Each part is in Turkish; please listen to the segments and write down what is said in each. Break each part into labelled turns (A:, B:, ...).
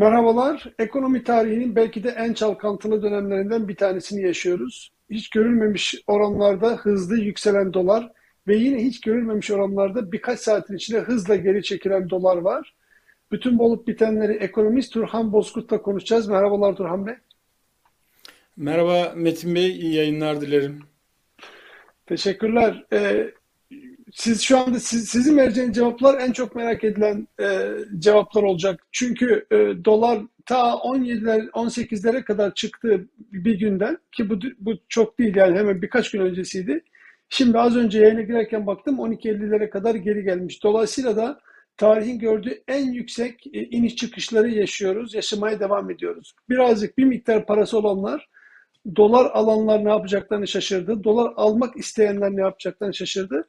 A: Merhabalar. Ekonomi tarihinin belki de en çalkantılı dönemlerinden bir tanesini yaşıyoruz. Hiç görülmemiş oranlarda hızlı yükselen dolar ve yine hiç görülmemiş oranlarda birkaç saatin içinde hızla geri çekilen dolar var. Bütün bu olup bitenleri ekonomist Turhan Bozkurt'la konuşacağız. Merhabalar Turhan Bey.
B: Merhaba Metin Bey, iyi yayınlar dilerim.
A: Teşekkürler. Ee, siz şu anda siz, sizin vereceğiniz cevaplar en çok merak edilen e, cevaplar olacak. Çünkü e, dolar ta 17'ler 18'lere kadar çıktı bir günden ki bu bu çok değil yani hemen birkaç gün öncesiydi. Şimdi az önce yayına girerken baktım 12.50'lere kadar geri gelmiş. Dolayısıyla da tarihin gördüğü en yüksek e, iniş çıkışları yaşıyoruz, yaşamaya devam ediyoruz. Birazcık bir miktar parası olanlar dolar alanlar ne yapacaklarını şaşırdı. Dolar almak isteyenler ne yapacaklarını şaşırdı.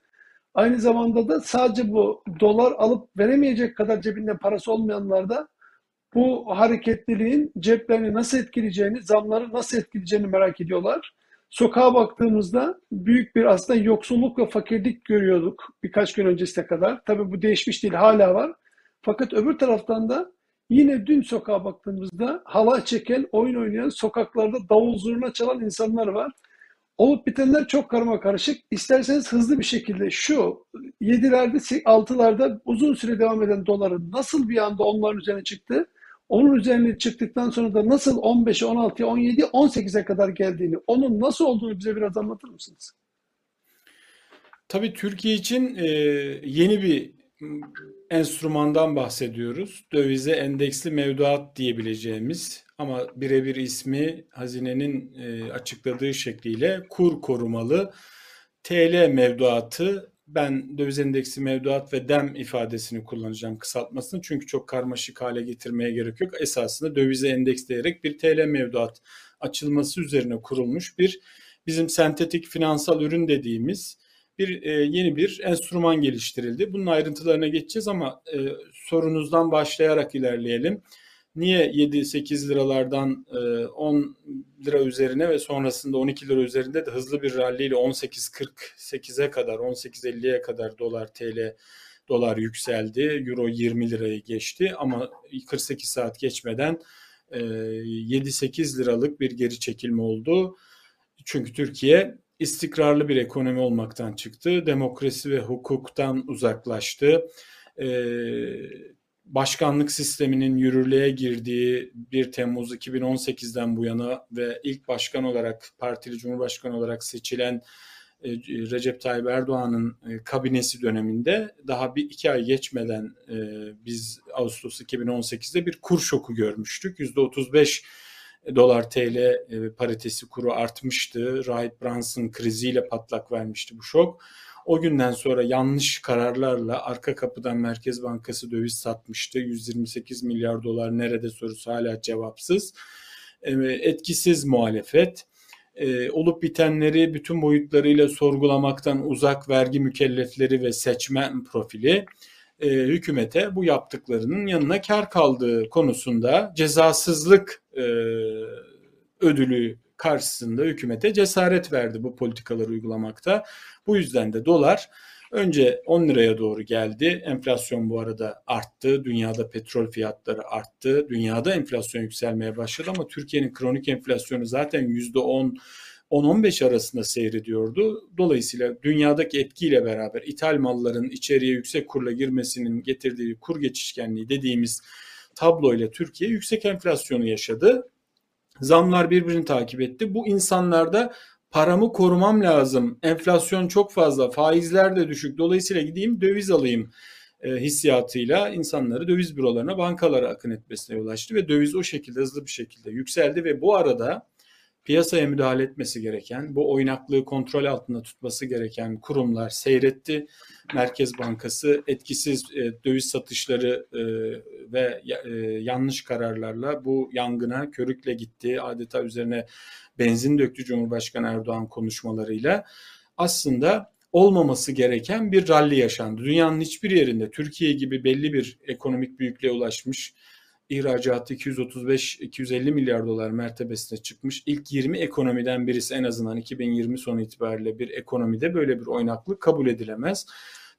A: Aynı zamanda da sadece bu dolar alıp veremeyecek kadar cebinde parası olmayanlar da bu hareketliliğin ceplerini nasıl etkileyeceğini, zamları nasıl etkileyeceğini merak ediyorlar. Sokağa baktığımızda büyük bir aslında yoksulluk ve fakirlik görüyorduk birkaç gün öncesine kadar. Tabii bu değişmiş değil, hala var. Fakat öbür taraftan da yine dün sokağa baktığımızda halay çeken, oyun oynayan, sokaklarda davul zurna çalan insanlar var. Olup bitenler çok karma karışık. İsterseniz hızlı bir şekilde şu 7'lerde 6'larda uzun süre devam eden doların nasıl bir anda onların üzerine çıktı? Onun üzerine çıktıktan sonra da nasıl 15'e, 16'ya, 17'ye, 18'e kadar geldiğini, onun nasıl olduğunu bize biraz anlatır mısınız?
B: Tabii Türkiye için e, yeni bir enstrümandan bahsediyoruz. Dövize endeksli mevduat diyebileceğimiz ama birebir ismi hazinenin e, açıkladığı şekliyle kur korumalı TL mevduatı ben döviz endeksi mevduat ve dem ifadesini kullanacağım kısaltmasını çünkü çok karmaşık hale getirmeye gerek yok. Esasında dövize endeksleyerek bir TL mevduat açılması üzerine kurulmuş bir bizim sentetik finansal ürün dediğimiz bir e, yeni bir enstrüman geliştirildi. Bunun ayrıntılarına geçeceğiz ama e, sorunuzdan başlayarak ilerleyelim. Niye 7-8 liralardan 10 e, lira üzerine ve sonrasında 12 lira üzerinde de hızlı bir rally ile 18.48'e kadar 18.50'ye kadar dolar TL dolar yükseldi. Euro 20 lirayı geçti ama 48 saat geçmeden 7-8 e, liralık bir geri çekilme oldu. Çünkü Türkiye istikrarlı bir ekonomi olmaktan çıktı. Demokrasi ve hukuktan uzaklaştı. Ee, başkanlık sisteminin yürürlüğe girdiği 1 Temmuz 2018'den bu yana ve ilk başkan olarak partili cumhurbaşkanı olarak seçilen e, Recep Tayyip Erdoğan'ın e, kabinesi döneminde daha bir iki ay geçmeden e, biz Ağustos 2018'de bir kur şoku görmüştük. %35 dolar TL paritesi kuru artmıştı. Rahip Brunson kriziyle patlak vermişti bu şok. O günden sonra yanlış kararlarla arka kapıdan Merkez Bankası döviz satmıştı. 128 milyar dolar nerede sorusu hala cevapsız. Etkisiz muhalefet, olup bitenleri bütün boyutlarıyla sorgulamaktan uzak vergi mükellefleri ve seçmen profili hükümete bu yaptıklarının yanına kar kaldığı konusunda cezasızlık ödülü karşısında hükümete cesaret verdi bu politikaları uygulamakta. Bu yüzden de dolar önce 10 liraya doğru geldi. Enflasyon bu arada arttı. Dünyada petrol fiyatları arttı. Dünyada enflasyon yükselmeye başladı ama Türkiye'nin kronik enflasyonu zaten %10 10-15 arasında seyrediyordu. Dolayısıyla dünyadaki etkiyle beraber ithal malların içeriye yüksek kurla girmesinin getirdiği kur geçişkenliği dediğimiz tabloyla Türkiye yüksek enflasyonu yaşadı. Zamlar birbirini takip etti. Bu insanlarda paramı korumam lazım. Enflasyon çok fazla, faizler de düşük. Dolayısıyla gideyim döviz alayım e, hissiyatıyla insanları döviz bürolarına, bankalara akın etmesine yol açtı ve döviz o şekilde hızlı bir şekilde yükseldi ve bu arada piyasaya müdahale etmesi gereken, bu oynaklığı kontrol altında tutması gereken kurumlar seyretti. Merkez Bankası etkisiz e, döviz satışları e, ve e, yanlış kararlarla bu yangına körükle gitti. Adeta üzerine benzin döktü Cumhurbaşkanı Erdoğan konuşmalarıyla. Aslında olmaması gereken bir ralli yaşandı. Dünyanın hiçbir yerinde Türkiye gibi belli bir ekonomik büyüklüğe ulaşmış ihracatı 235-250 milyar dolar mertebesine çıkmış. İlk 20 ekonomiden birisi en azından 2020 sonu itibariyle bir ekonomide böyle bir oynaklık kabul edilemez.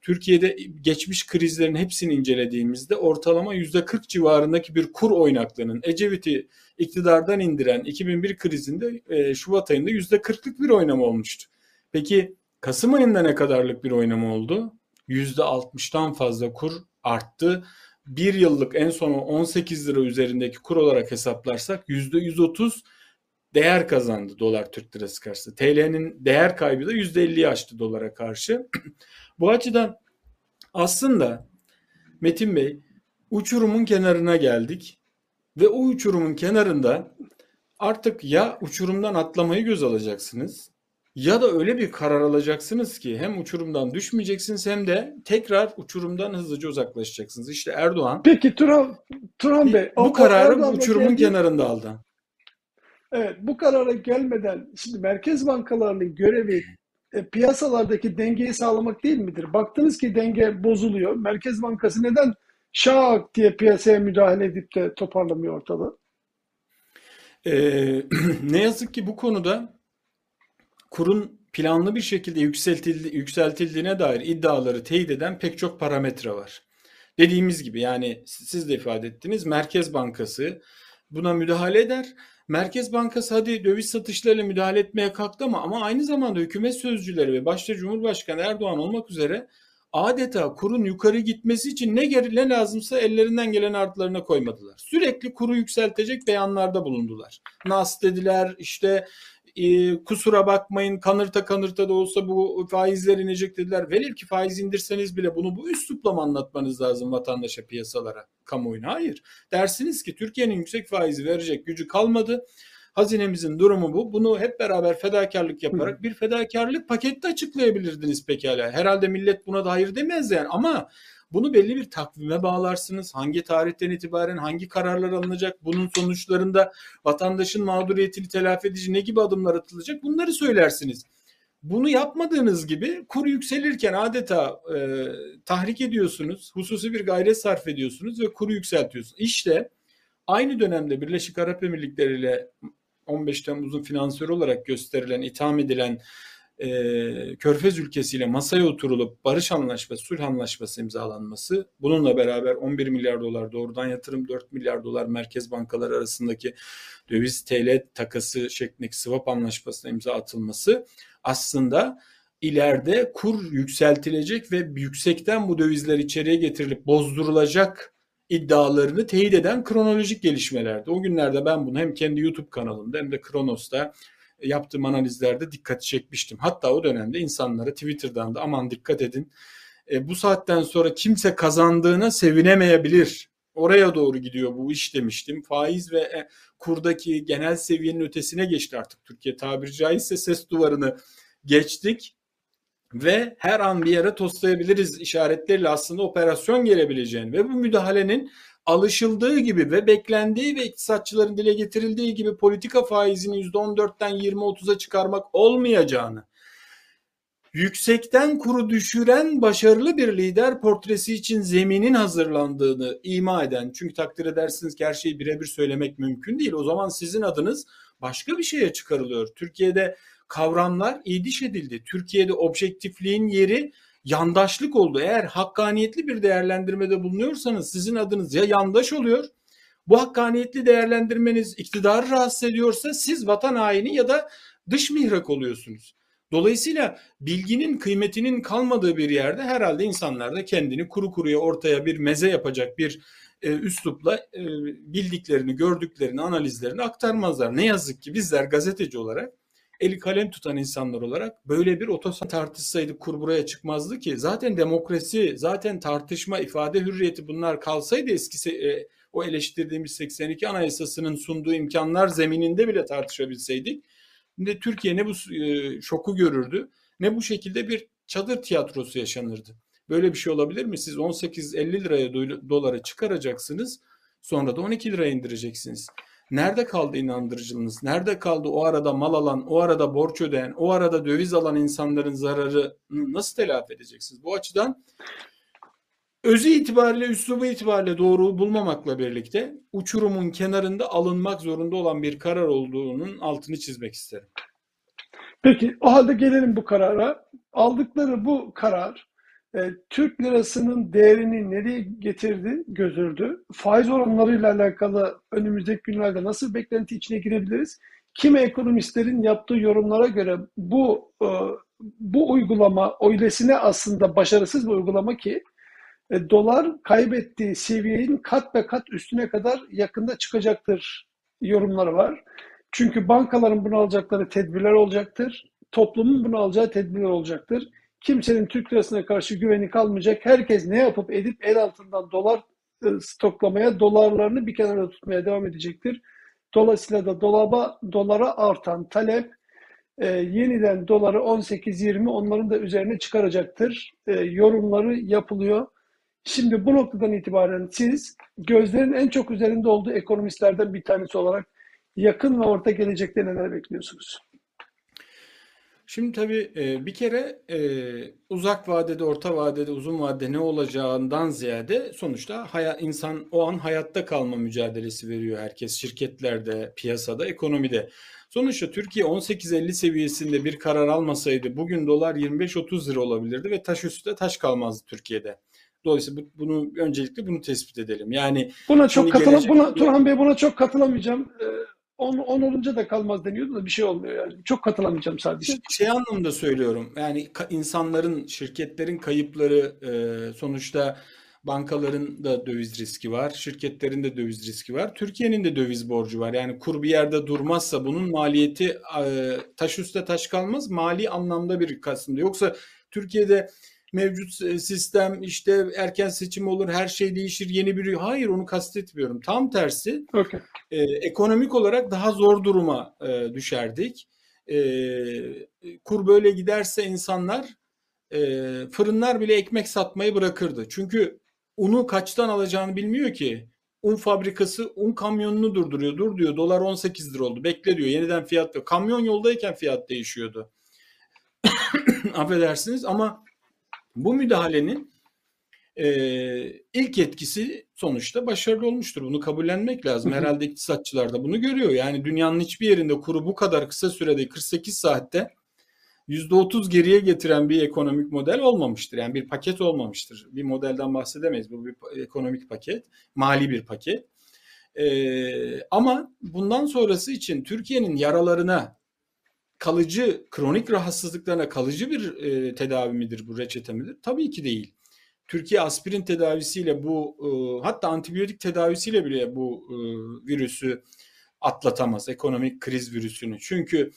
B: Türkiye'de geçmiş krizlerin hepsini incelediğimizde ortalama %40 civarındaki bir kur oynaklığının Ecevit'i iktidardan indiren 2001 krizinde e, Şubat ayında %40'lık bir oynama olmuştu. Peki Kasım ayında ne kadarlık bir oynama oldu? %60'tan fazla kur arttı. Bir yıllık en sonu 18 lira üzerindeki kur olarak hesaplarsak %130 değer kazandı dolar Türk lirası karşısında. TL'nin değer kaybı da %50'yi aştı dolara karşı. Bu açıdan aslında Metin Bey uçurumun kenarına geldik ve o uçurumun kenarında artık ya uçurumdan atlamayı göz alacaksınız ya da öyle bir karar alacaksınız ki hem uçurumdan düşmeyeceksiniz hem de tekrar uçurumdan hızlıca uzaklaşacaksınız. İşte Erdoğan
A: Peki Turan, Turan Bey
B: bu kararı bu uçurumun geldi. kenarında aldı.
A: Evet bu karara gelmeden şimdi merkez bankalarının görevi e, piyasalardaki dengeyi sağlamak değil midir? Baktınız ki denge bozuluyor. Merkez Bankası neden şak diye piyasaya müdahale edip de toparlamıyor ortalığı?
B: Ee, ne yazık ki bu konuda kurun planlı bir şekilde yükseltildi, yükseltildiğine dair iddiaları teyit eden pek çok parametre var. Dediğimiz gibi yani siz de ifade ettiniz Merkez Bankası buna müdahale eder. Merkez Bankası hadi döviz satışlarıyla müdahale etmeye kalktı ama, ama aynı zamanda hükümet sözcüleri ve başta Cumhurbaşkanı Erdoğan olmak üzere adeta kurun yukarı gitmesi için ne geri lazımsa ellerinden gelen artlarına koymadılar. Sürekli kuru yükseltecek beyanlarda bulundular. Nas dediler işte e, kusura bakmayın kanırta kanırta da olsa bu faizler inecek dediler. Velev ki faiz indirseniz bile bunu bu üslupla mı anlatmanız lazım vatandaşa piyasalara kamuoyuna? Hayır. Dersiniz ki Türkiye'nin yüksek faizi verecek gücü kalmadı. Hazinemizin durumu bu. Bunu hep beraber fedakarlık yaparak bir fedakarlık pakette açıklayabilirdiniz pekala. Herhalde millet buna da hayır demez yani ama bunu belli bir takvime bağlarsınız. Hangi tarihten itibaren hangi kararlar alınacak? Bunun sonuçlarında vatandaşın mağduriyetini telafi edici ne gibi adımlar atılacak? Bunları söylersiniz. Bunu yapmadığınız gibi kur yükselirken adeta e, tahrik ediyorsunuz. Hususi bir gayret sarf ediyorsunuz ve kuru yükseltiyorsunuz. İşte aynı dönemde Birleşik Arap Emirlikleri ile 15 Temmuz'un finansörü olarak gösterilen, itham edilen e, Körfez ülkesiyle masaya oturulup barış anlaşması, sulh anlaşması imzalanması, bununla beraber 11 milyar dolar doğrudan yatırım, 4 milyar dolar merkez bankaları arasındaki döviz TL takası şeklindeki swap anlaşmasına imza atılması aslında ileride kur yükseltilecek ve yüksekten bu dövizler içeriye getirilip bozdurulacak iddialarını teyit eden kronolojik gelişmelerdi. O günlerde ben bunu hem kendi YouTube kanalımda hem de Kronos'ta yaptığım analizlerde dikkati çekmiştim. Hatta o dönemde insanlara Twitter'dan da aman dikkat edin. E, bu saatten sonra kimse kazandığına sevinemeyebilir. Oraya doğru gidiyor bu iş demiştim. Faiz ve e, kurdaki genel seviyenin ötesine geçti artık Türkiye. Tabiri caizse ses duvarını geçtik ve her an bir yere toslayabiliriz işaretleriyle aslında operasyon gelebileceğini ve bu müdahalenin alışıldığı gibi ve beklendiği ve iktisatçıların dile getirildiği gibi politika faizini %14'ten 20-30'a çıkarmak olmayacağını, yüksekten kuru düşüren başarılı bir lider portresi için zeminin hazırlandığını ima eden, çünkü takdir edersiniz ki her şeyi birebir söylemek mümkün değil. O zaman sizin adınız başka bir şeye çıkarılıyor. Türkiye'de kavramlar idiş edildi. Türkiye'de objektifliğin yeri yandaşlık oldu. Eğer hakkaniyetli bir değerlendirmede bulunuyorsanız sizin adınız ya yandaş oluyor. Bu hakkaniyetli değerlendirmeniz iktidarı rahatsız ediyorsa siz vatan haini ya da dış mihrak oluyorsunuz. Dolayısıyla bilginin kıymetinin kalmadığı bir yerde herhalde insanlar da kendini kuru kuruya ortaya bir meze yapacak bir e, üslupla e, bildiklerini, gördüklerini, analizlerini aktarmazlar. Ne yazık ki bizler gazeteci olarak eli kalem tutan insanlar olarak böyle bir otosan tartışsaydı kur buraya çıkmazdı ki. Zaten demokrasi, zaten tartışma, ifade hürriyeti bunlar kalsaydı eskisi e, o eleştirdiğimiz 82 Anayasası'nın sunduğu imkanlar zemininde bile tartışabilseydik. Şimdi Türkiye ne bu e, şoku görürdü ne bu şekilde bir çadır tiyatrosu yaşanırdı. Böyle bir şey olabilir mi? Siz 18-50 liraya dolara çıkaracaksınız sonra da 12 liraya indireceksiniz. Nerede kaldı inandırıcılığınız? Nerede kaldı o arada mal alan, o arada borç ödeyen, o arada döviz alan insanların zararını nasıl telafi edeceksiniz? Bu açıdan özü itibariyle, üslubu itibariyle doğru bulmamakla birlikte uçurumun kenarında alınmak zorunda olan bir karar olduğunun altını çizmek isterim.
A: Peki o halde gelelim bu karara. Aldıkları bu karar e, Türk lirasının değerini nereye getirdi, gözürdü? Faiz oranlarıyla alakalı önümüzdeki günlerde nasıl beklenti içine girebiliriz? Kimi ekonomistlerin yaptığı yorumlara göre bu e, bu uygulama öylesine aslında başarısız bir uygulama ki e, dolar kaybettiği seviyenin kat ve kat üstüne kadar yakında çıkacaktır yorumları var. Çünkü bankaların bunu alacakları tedbirler olacaktır. Toplumun bunu alacağı tedbirler olacaktır. Kimsenin Türk lirasına karşı güveni kalmayacak. Herkes ne yapıp edip el altından dolar e, stoklamaya, dolarlarını bir kenara tutmaya devam edecektir. Dolayısıyla da dolaba, dolara artan talep e, yeniden doları 18-20 onların da üzerine çıkaracaktır. E, yorumları yapılıyor. Şimdi bu noktadan itibaren siz gözlerin en çok üzerinde olduğu ekonomistlerden bir tanesi olarak yakın ve orta gelecekte neler bekliyorsunuz?
B: Şimdi tabii e, bir kere e, uzak vadede, orta vadede, uzun vadede ne olacağından ziyade sonuçta insan o an hayatta kalma mücadelesi veriyor herkes. Şirketlerde, piyasada, ekonomide. Sonuçta Türkiye 18.50 seviyesinde bir karar almasaydı bugün dolar 25-30 lira olabilirdi ve taş üstüne taş kalmazdı Türkiye'de. Dolayısıyla bunu öncelikle bunu tespit edelim. Yani
A: buna çok katılam gelecek... buna Turhan Bey buna çok katılamayacağım. Ee, 10, 10 olunca da kalmaz deniyordu da bir şey olmuyor yani. Çok katılamayacağım sadece.
B: Şey anlamında söylüyorum. Yani insanların, şirketlerin kayıpları e, sonuçta bankaların da döviz riski var, şirketlerin de döviz riski var. Türkiye'nin de döviz borcu var. Yani kur bir yerde durmazsa bunun maliyeti e, taş üstte taş kalmaz. Mali anlamda bir kısımda. Yoksa Türkiye'de mevcut e, sistem işte erken seçim olur her şey değişir yeni bir hayır onu kastetmiyorum. Tam tersi okay. e, ekonomik olarak daha zor duruma e, düşerdik. E, kur böyle giderse insanlar e, fırınlar bile ekmek satmayı bırakırdı. Çünkü unu kaçtan alacağını bilmiyor ki. Un fabrikası un kamyonunu durduruyor dur diyor. Dolar 18 lira oldu. Bekle diyor. Yeniden fiyat kamyon yoldayken fiyat değişiyordu. Affedersiniz ama bu müdahalenin e, ilk etkisi sonuçta başarılı olmuştur. Bunu kabullenmek lazım. Herhalde iktisatçılar da bunu görüyor. Yani dünyanın hiçbir yerinde kuru bu kadar kısa sürede 48 saatte %30 geriye getiren bir ekonomik model olmamıştır. Yani bir paket olmamıştır. Bir modelden bahsedemeyiz. Bu bir ekonomik paket, mali bir paket. Ee, ama bundan sonrası için Türkiye'nin yaralarına kalıcı kronik rahatsızlıklarına kalıcı bir e, tedavi midir bu reçete midir? Tabii ki değil. Türkiye aspirin tedavisiyle bu e, hatta antibiyotik tedavisiyle bile bu e, virüsü atlatamaz. Ekonomik kriz virüsünü. Çünkü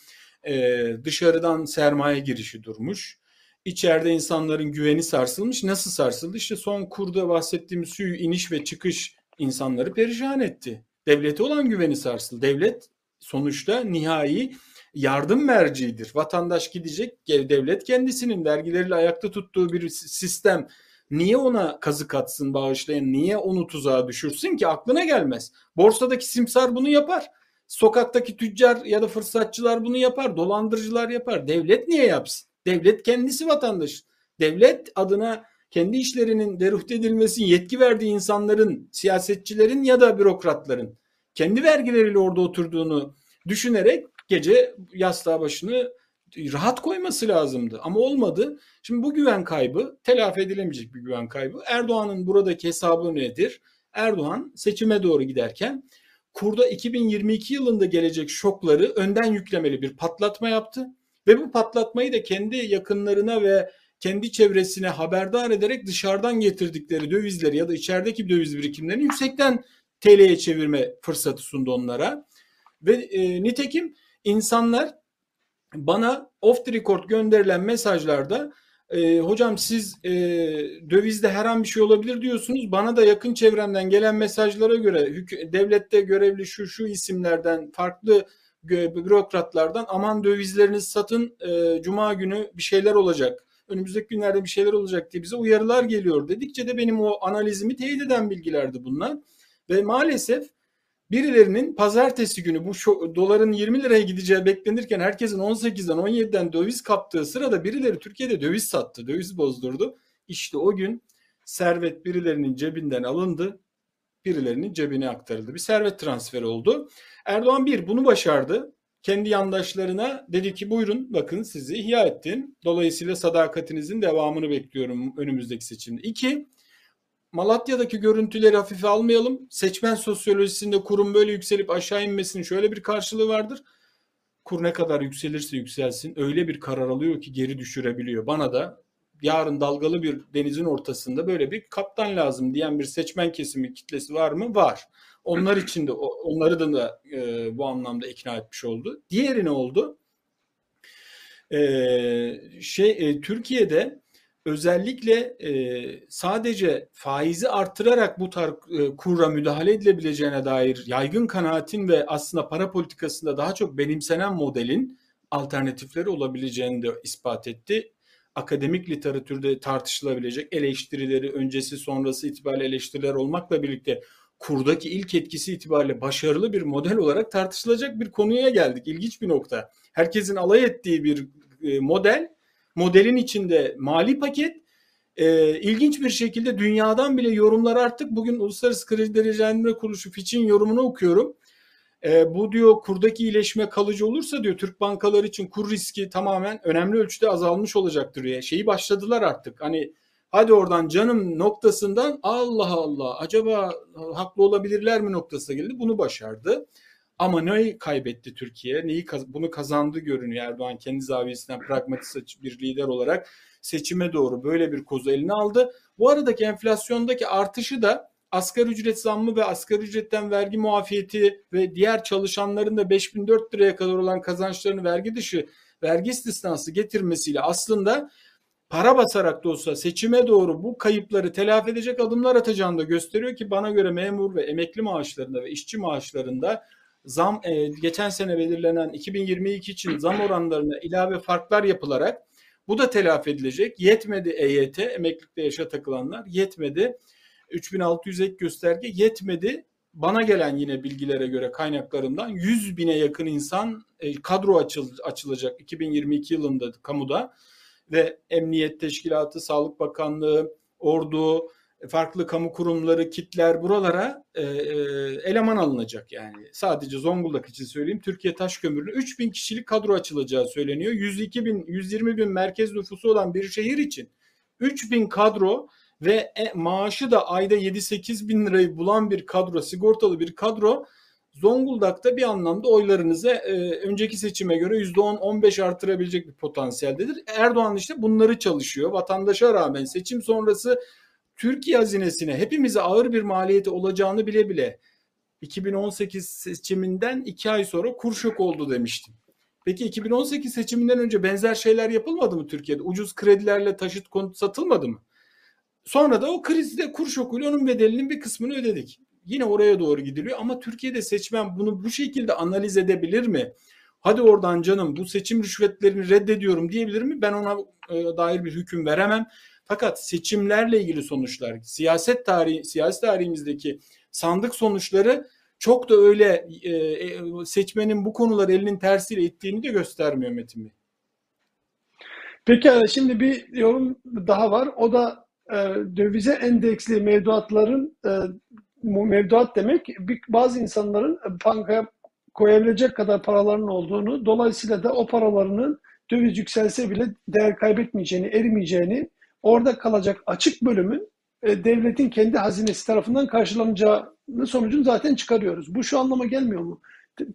B: e, dışarıdan sermaye girişi durmuş. İçeride insanların güveni sarsılmış. Nasıl sarsıldı? İşte son kurda bahsettiğimiz suyu iniş ve çıkış insanları perişan etti. Devlete olan güveni sarsıldı. Devlet sonuçta nihai yardım merciidir. Vatandaş gidecek, devlet kendisinin vergileriyle ayakta tuttuğu bir sistem niye ona kazık atsın bağışlayan, niye onu tuzağa düşürsün ki aklına gelmez. Borsadaki simsar bunu yapar. Sokaktaki tüccar ya da fırsatçılar bunu yapar. Dolandırıcılar yapar. Devlet niye yapsın? Devlet kendisi vatandaş. Devlet adına kendi işlerinin deruhte edilmesi yetki verdiği insanların, siyasetçilerin ya da bürokratların kendi vergileriyle orada oturduğunu düşünerek gece yastığa başını rahat koyması lazımdı ama olmadı. Şimdi bu güven kaybı telafi edilemeyecek bir güven kaybı. Erdoğan'ın buradaki hesabı nedir? Erdoğan seçime doğru giderken kurda 2022 yılında gelecek şokları önden yüklemeli bir patlatma yaptı ve bu patlatmayı da kendi yakınlarına ve kendi çevresine haberdar ederek dışarıdan getirdikleri dövizleri ya da içerideki döviz birikimlerini yüksekten TL'ye çevirme fırsatı sundu onlara. Ve e, nitekim insanlar bana off the record gönderilen mesajlarda e, hocam siz e, dövizde her an bir şey olabilir diyorsunuz. Bana da yakın çevremden gelen mesajlara göre devlette görevli şu şu isimlerden farklı bürokratlardan aman dövizlerinizi satın e, cuma günü bir şeyler olacak. Önümüzdeki günlerde bir şeyler olacak diye bize uyarılar geliyor dedikçe de benim o analizimi teyit eden bilgilerdi bunlar. Ve maalesef birilerinin pazartesi günü bu şu, doların 20 liraya gideceği beklenirken herkesin 18'den 17'den döviz kaptığı sırada birileri Türkiye'de döviz sattı, döviz bozdurdu. İşte o gün servet birilerinin cebinden alındı, birilerinin cebine aktarıldı. Bir servet transferi oldu. Erdoğan bir bunu başardı. kendi yandaşlarına dedi ki buyurun bakın sizi ihya ettim. Dolayısıyla sadakatinizin devamını bekliyorum önümüzdeki seçimde. İki, Malatya'daki görüntüleri hafife almayalım. Seçmen sosyolojisinde kurum böyle yükselip aşağı inmesinin şöyle bir karşılığı vardır. Kur ne kadar yükselirse yükselsin öyle bir karar alıyor ki geri düşürebiliyor. Bana da yarın dalgalı bir denizin ortasında böyle bir kaptan lazım diyen bir seçmen kesimi kitlesi var mı? Var. Onlar için de onları da e, bu anlamda ikna etmiş oldu. Diğeri ne oldu? E, şey e, Türkiye'de özellikle e, sadece faizi arttırarak bu tarz e, kurra müdahale edilebileceğine dair yaygın kanaatin ve aslında para politikasında daha çok benimsenen modelin alternatifleri olabileceğini de ispat etti. Akademik literatürde tartışılabilecek eleştirileri öncesi sonrası itibariyle eleştiriler olmakla birlikte kurdaki ilk etkisi itibariyle başarılı bir model olarak tartışılacak bir konuya geldik. İlginç bir nokta. Herkesin alay ettiği bir e, model, modelin içinde mali paket, e, ilginç bir şekilde dünyadan bile yorumlar artık bugün Uluslararası Kredi Derecelendirme Kuruluşu Fitch'in yorumunu okuyorum. E, bu diyor kurdaki iyileşme kalıcı olursa diyor Türk bankaları için kur riski tamamen önemli ölçüde azalmış olacaktır diye. Şeyi başladılar artık. Hani hadi oradan canım noktasından Allah Allah acaba haklı olabilirler mi noktasına geldi. Bunu başardı. Ama neyi kaybetti Türkiye? Neyi bunu kazandı görünüyor Erdoğan kendi zaviyesinden pragmatist bir lider olarak seçime doğru böyle bir kozu eline aldı. Bu aradaki enflasyondaki artışı da asgari ücret zammı ve asgari ücretten vergi muafiyeti ve diğer çalışanların da 5004 liraya kadar olan kazançlarını vergi dışı vergi istisnası getirmesiyle aslında para basarak da olsa seçime doğru bu kayıpları telafi edecek adımlar atacağını da gösteriyor ki bana göre memur ve emekli maaşlarında ve işçi maaşlarında zam e, geçen sene belirlenen 2022 için zam oranlarına ilave farklar yapılarak bu da telafi edilecek. Yetmedi EYT, emeklilikte yaşa takılanlar yetmedi. 3600 ek gösterge yetmedi. Bana gelen yine bilgilere göre kaynaklarından 100 bine yakın insan e, kadro açıl, açılacak 2022 yılında kamuda ve Emniyet Teşkilatı, Sağlık Bakanlığı, Ordu, farklı kamu kurumları, kitler buralara e, e, eleman alınacak yani. Sadece Zonguldak için söyleyeyim. Türkiye Taş Kömürlü 3000 kişilik kadro açılacağı söyleniyor. 102 bin, 120 bin merkez nüfusu olan bir şehir için 3000 kadro ve e, maaşı da ayda 7-8 bin lirayı bulan bir kadro, sigortalı bir kadro Zonguldak'ta bir anlamda oylarınızı e, önceki seçime göre %10-15 artırabilecek bir potansiyeldedir. Erdoğan işte bunları çalışıyor. Vatandaşa rağmen seçim sonrası Türkiye hazinesine hepimize ağır bir maliyeti olacağını bile bile 2018 seçiminden iki ay sonra kur şok oldu demiştim. Peki 2018 seçiminden önce benzer şeyler yapılmadı mı Türkiye'de? Ucuz kredilerle taşıt konut satılmadı mı? Sonra da o krizde kur şokuyla onun bedelinin bir kısmını ödedik. Yine oraya doğru gidiliyor ama Türkiye'de seçmen bunu bu şekilde analiz edebilir mi? Hadi oradan canım bu seçim rüşvetlerini reddediyorum diyebilir mi? Ben ona e, dair bir hüküm veremem. Fakat seçimlerle ilgili sonuçlar, siyaset tarihi, siyasi tarihimizdeki sandık sonuçları çok da öyle e, e, seçmenin bu konular elinin tersiyle ittiğini de göstermiyor Metin Bey.
A: Peki şimdi bir yorum daha var. O da e, dövize endeksli mevduatların e, mevduat demek bir, bazı insanların bankaya koyabilecek kadar paralarının olduğunu, dolayısıyla da o paralarının döviz yükselse bile değer kaybetmeyeceğini, erimeyeceğini orada kalacak açık bölümün e, devletin kendi hazinesi tarafından karşılanacağını sonucunu zaten çıkarıyoruz. Bu şu anlama gelmiyor mu?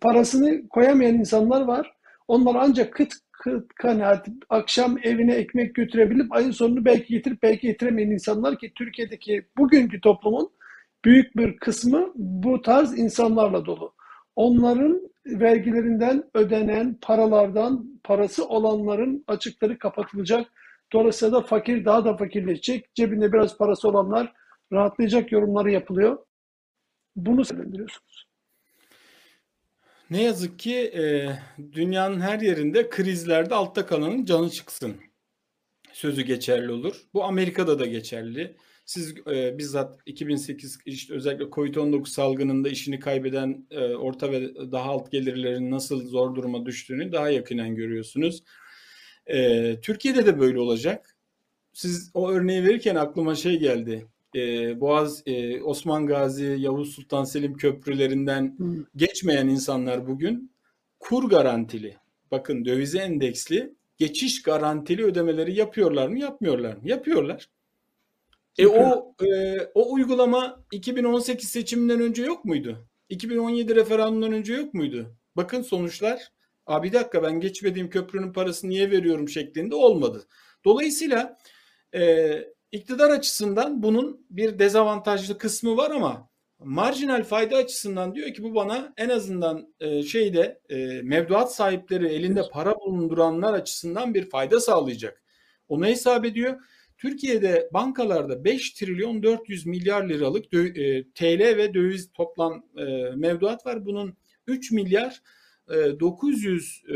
A: Parasını koyamayan insanlar var. Onlar ancak kıt kıt kanaat akşam evine ekmek götürebilip ayın sonunu belki getirip belki getiremeyen insanlar ki Türkiye'deki bugünkü toplumun büyük bir kısmı bu tarz insanlarla dolu. Onların vergilerinden ödenen paralardan parası olanların açıkları kapatılacak Dolayısıyla da fakir daha da fakirleşecek. Cebinde biraz parası olanlar rahatlayacak yorumları yapılıyor. Bunu söylendiriyorsunuz.
B: Ne yazık ki e, dünyanın her yerinde krizlerde altta kalanın canı çıksın sözü geçerli olur. Bu Amerika'da da geçerli. Siz e, bizzat 2008 işte özellikle Covid-19 salgınında işini kaybeden e, orta ve daha alt gelirlerin nasıl zor duruma düştüğünü daha yakinen görüyorsunuz. E, Türkiye'de de böyle olacak. Siz o örneği verirken aklıma şey geldi. E, Boğaz, e, Osman Gazi, Yavuz Sultan Selim köprülerinden hmm. geçmeyen insanlar bugün kur garantili. Bakın dövize endeksli geçiş garantili ödemeleri yapıyorlar mı? Yapmıyorlar mı? Yapıyorlar. E o e, o uygulama 2018 seçiminden önce yok muydu? 2017 referandumdan önce yok muydu? Bakın sonuçlar. Abi bir dakika ben geçmediğim köprünün parasını niye veriyorum şeklinde olmadı. Dolayısıyla e, iktidar açısından bunun bir dezavantajlı kısmı var ama marjinal fayda açısından diyor ki bu bana en azından e, şeyde e, mevduat sahipleri elinde para bulunduranlar açısından bir fayda sağlayacak. Onu hesap ediyor. Türkiye'de bankalarda 5 trilyon 400 milyar liralık e, TL ve döviz toplam e, mevduat var. Bunun 3 milyar 900 e,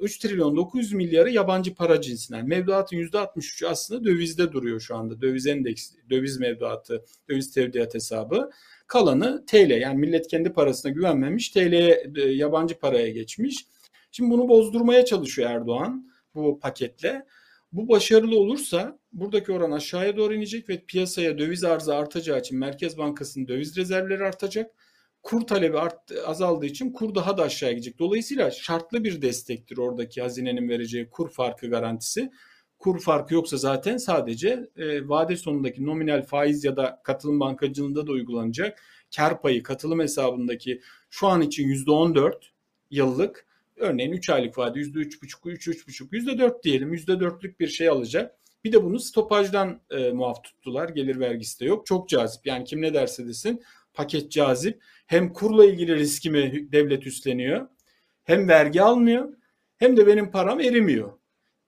B: 3 trilyon 900 milyarı yabancı para cinsinden. Mevduatın %63'ü aslında dövizde duruyor şu anda. Döviz endeks, döviz mevduatı, döviz tevdiat hesabı. Kalanı TL yani millet kendi parasına güvenmemiş TL'ye yabancı paraya geçmiş. Şimdi bunu bozdurmaya çalışıyor Erdoğan bu paketle. Bu başarılı olursa buradaki oran aşağıya doğru inecek ve piyasaya döviz arzı artacağı için Merkez Bankası'nın döviz rezervleri artacak. Kur talebi art, azaldığı için kur daha da aşağı gidecek. Dolayısıyla şartlı bir destektir oradaki hazinenin vereceği kur farkı garantisi. Kur farkı yoksa zaten sadece e, vade sonundaki nominal faiz ya da katılım bankacılığında da uygulanacak kar payı katılım hesabındaki şu an için %14 yıllık Örneğin 3 aylık vade %3,5, 3, 3,5, %4 diyelim %4'lük bir şey alacak. Bir de bunu stopajdan e, muaf tuttular. Gelir vergisi de yok. Çok cazip. Yani kim ne derse desin paket cazip. Hem kurla ilgili riskimi devlet üstleniyor. Hem vergi almıyor. Hem de benim param erimiyor.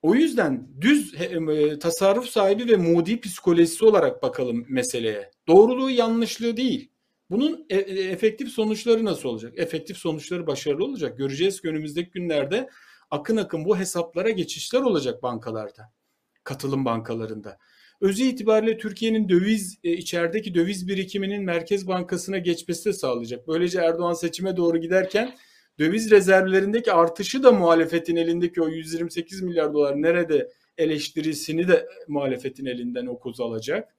B: O yüzden düz e, tasarruf sahibi ve mudi psikolojisi olarak bakalım meseleye. Doğruluğu yanlışlığı değil. Bunun e, e, efektif sonuçları nasıl olacak? Efektif sonuçları başarılı olacak. Göreceğiz ki önümüzdeki günlerde akın akın bu hesaplara geçişler olacak bankalarda. Katılım bankalarında. Özü itibariyle Türkiye'nin döviz e, içerideki döviz birikiminin Merkez Bankası'na geçmesi de sağlayacak. Böylece Erdoğan seçime doğru giderken döviz rezervlerindeki artışı da muhalefetin elindeki o 128 milyar dolar nerede eleştirisini de muhalefetin elinden o koz alacak.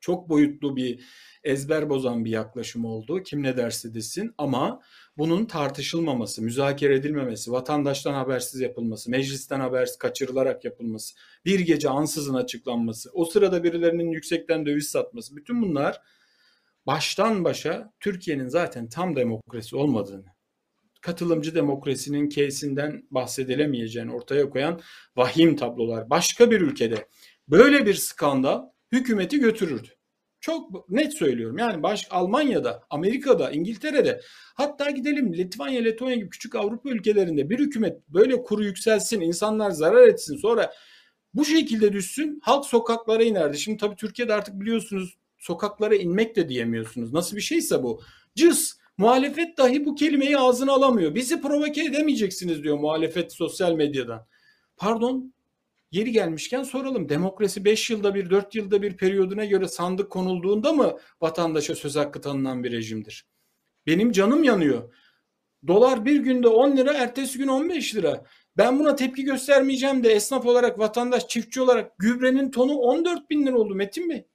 B: Çok boyutlu bir ezber bozan bir yaklaşım oldu. Kim ne derse desin ama bunun tartışılmaması, müzakere edilmemesi, vatandaştan habersiz yapılması, meclisten habersiz kaçırılarak yapılması, bir gece ansızın açıklanması, o sırada birilerinin yüksekten döviz satması, bütün bunlar baştan başa Türkiye'nin zaten tam demokrasi olmadığını, katılımcı demokrasinin keysinden bahsedilemeyeceğini ortaya koyan vahim tablolar. Başka bir ülkede böyle bir skandal hükümeti götürürdü. Çok net söylüyorum. Yani baş Almanya'da, Amerika'da, İngiltere'de hatta gidelim Litvanya, Letonya gibi küçük Avrupa ülkelerinde bir hükümet böyle kuru yükselsin, insanlar zarar etsin sonra bu şekilde düşsün halk sokaklara inerdi. Şimdi tabii Türkiye'de artık biliyorsunuz sokaklara inmek de diyemiyorsunuz. Nasıl bir şeyse bu. Cız muhalefet dahi bu kelimeyi ağzına alamıyor. Bizi provoke edemeyeceksiniz diyor muhalefet sosyal medyadan. Pardon Yeri gelmişken soralım. Demokrasi 5 yılda bir, 4 yılda bir periyoduna göre sandık konulduğunda mı vatandaşa söz hakkı tanınan bir rejimdir? Benim canım yanıyor. Dolar bir günde 10 lira, ertesi gün 15 lira. Ben buna tepki göstermeyeceğim de esnaf olarak, vatandaş, çiftçi olarak gübrenin tonu 14 bin lira oldu Metin Bey.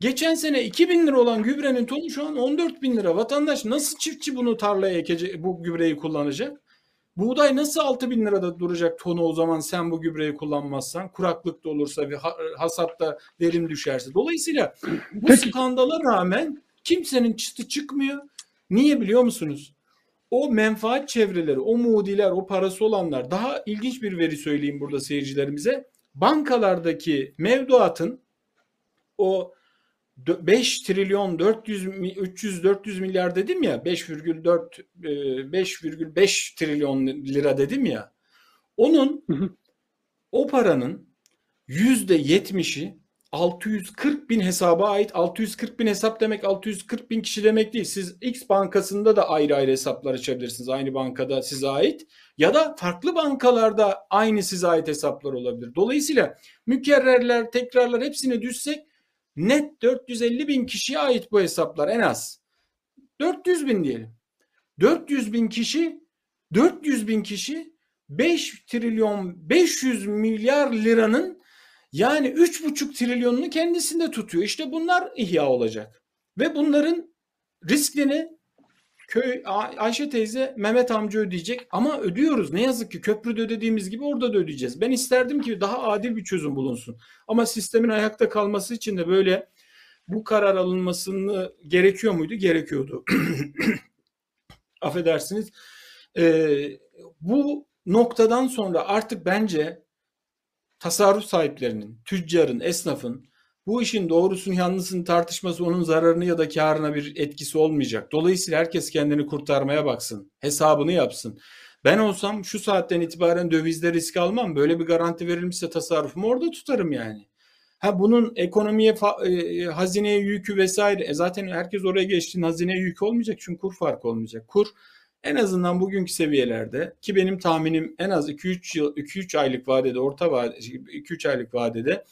B: Geçen sene 2 bin lira olan gübrenin tonu şu an 14 bin lira. Vatandaş nasıl çiftçi bunu tarlaya ekecek, bu gübreyi kullanacak? Buğday nasıl 6 bin lirada duracak tonu o zaman sen bu gübreyi kullanmazsan? Kuraklık da olursa ve hasatta verim düşerse. Dolayısıyla bu Peki. skandala rağmen kimsenin çıtı çıkmıyor. Niye biliyor musunuz? O menfaat çevreleri, o mudiler, o parası olanlar daha ilginç bir veri söyleyeyim burada seyircilerimize. Bankalardaki mevduatın o 5 trilyon 400 300 400 milyar dedim ya 5,4 5,5 e, trilyon lira dedim ya onun o paranın yüzde yetmişi 640 bin hesaba ait 640 bin hesap demek 640 bin kişi demek değil. Siz X bankasında da ayrı ayrı hesaplar açabilirsiniz. Aynı bankada size ait ya da farklı bankalarda aynı size ait hesaplar olabilir. Dolayısıyla mükerrerler, tekrarlar hepsine düşsek Net 450 bin kişiye ait bu hesaplar en az. 400 bin diyelim. 400 bin kişi 400 bin kişi 5 trilyon 500 milyar liranın yani 3,5 trilyonunu kendisinde tutuyor. İşte bunlar ihya olacak. Ve bunların riskini Köy Ayşe teyze Mehmet amca ödeyecek ama ödüyoruz. Ne yazık ki köprüde ödediğimiz gibi orada da ödeyeceğiz. Ben isterdim ki daha adil bir çözüm bulunsun. Ama sistemin ayakta kalması için de böyle bu karar alınmasını gerekiyor muydu? Gerekiyordu. Affedersiniz. Ee, bu noktadan sonra artık bence tasarruf sahiplerinin, tüccarın, esnafın bu işin doğrusunu yanlısını tartışması onun zararını ya da karına bir etkisi olmayacak. Dolayısıyla herkes kendini kurtarmaya baksın. Hesabını yapsın. Ben olsam şu saatten itibaren dövizde risk almam. Böyle bir garanti verilmişse tasarrufumu orada tutarım yani. Ha bunun ekonomiye, e, hazineye yükü vesaire. E zaten herkes oraya geçtiğinde hazineye yük olmayacak çünkü kur farkı olmayacak. Kur en azından bugünkü seviyelerde ki benim tahminim en az 2-3 yıl 2-3 aylık vadede orta vade 2-3 aylık vadede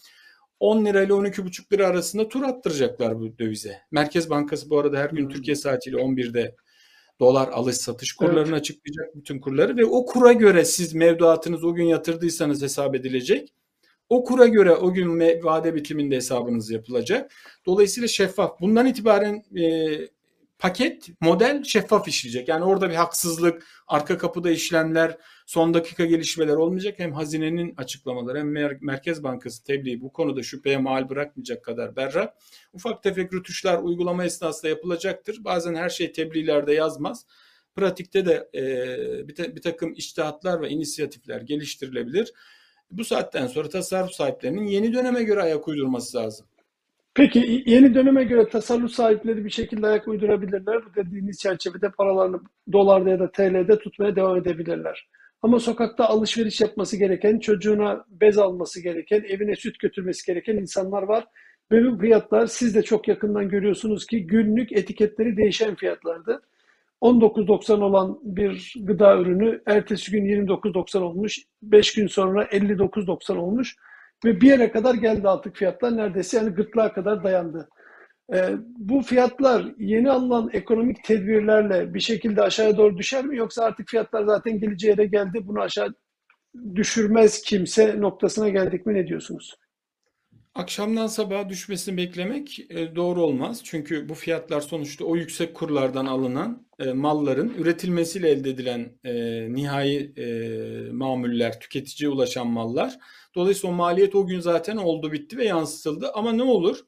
B: 10 lira ile 12,5 lira arasında tur attıracaklar bu dövize. Merkez Bankası bu arada her gün hmm. Türkiye saatiyle 11'de dolar alış satış kurlarını evet. açıklayacak bütün kurları ve o kura göre siz mevduatınız o gün yatırdıysanız hesap edilecek. O kura göre o gün vade bitiminde hesabınız yapılacak. Dolayısıyla şeffaf. Bundan itibaren e, paket, model şeffaf işleyecek. Yani orada bir haksızlık, arka kapıda işlemler, son dakika gelişmeler olmayacak. Hem hazinenin açıklamaları hem Mer- Merkez Bankası tebliği bu konuda şüpheye mal bırakmayacak kadar berrak. Ufak tefek rütuşlar uygulama esnasında yapılacaktır. Bazen her şey tebliğlerde yazmaz. Pratikte de e, bir, ta- bir takım iştihatlar ve inisiyatifler geliştirilebilir. Bu saatten sonra tasarruf sahiplerinin yeni döneme göre ayak uydurması lazım.
A: Peki yeni döneme göre tasarruf sahipleri bir şekilde ayak uydurabilirler. Bu dediğiniz çerçevede paralarını dolarda ya da TL'de tutmaya devam edebilirler. Ama sokakta alışveriş yapması gereken, çocuğuna bez alması gereken, evine süt götürmesi gereken insanlar var. Ve bu fiyatlar siz de çok yakından görüyorsunuz ki günlük etiketleri değişen fiyatlardı. 19.90 olan bir gıda ürünü ertesi gün 29.90 olmuş, 5 gün sonra 59.90 olmuş. Ve bir yere kadar geldi artık fiyatlar neredeyse yani gırtlağa kadar dayandı. E, bu fiyatlar yeni alınan ekonomik tedbirlerle bir şekilde aşağıya doğru düşer mi? Yoksa artık fiyatlar zaten geleceği yere geldi bunu aşağı düşürmez kimse noktasına geldik mi ne diyorsunuz?
B: Akşamdan sabaha düşmesini beklemek e, doğru olmaz. Çünkü bu fiyatlar sonuçta o yüksek kurlardan alınan e, malların üretilmesiyle elde edilen e, nihai mamuller, tüketiciye ulaşan mallar. Dolayısıyla o maliyet o gün zaten oldu bitti ve yansıtıldı. Ama ne olur?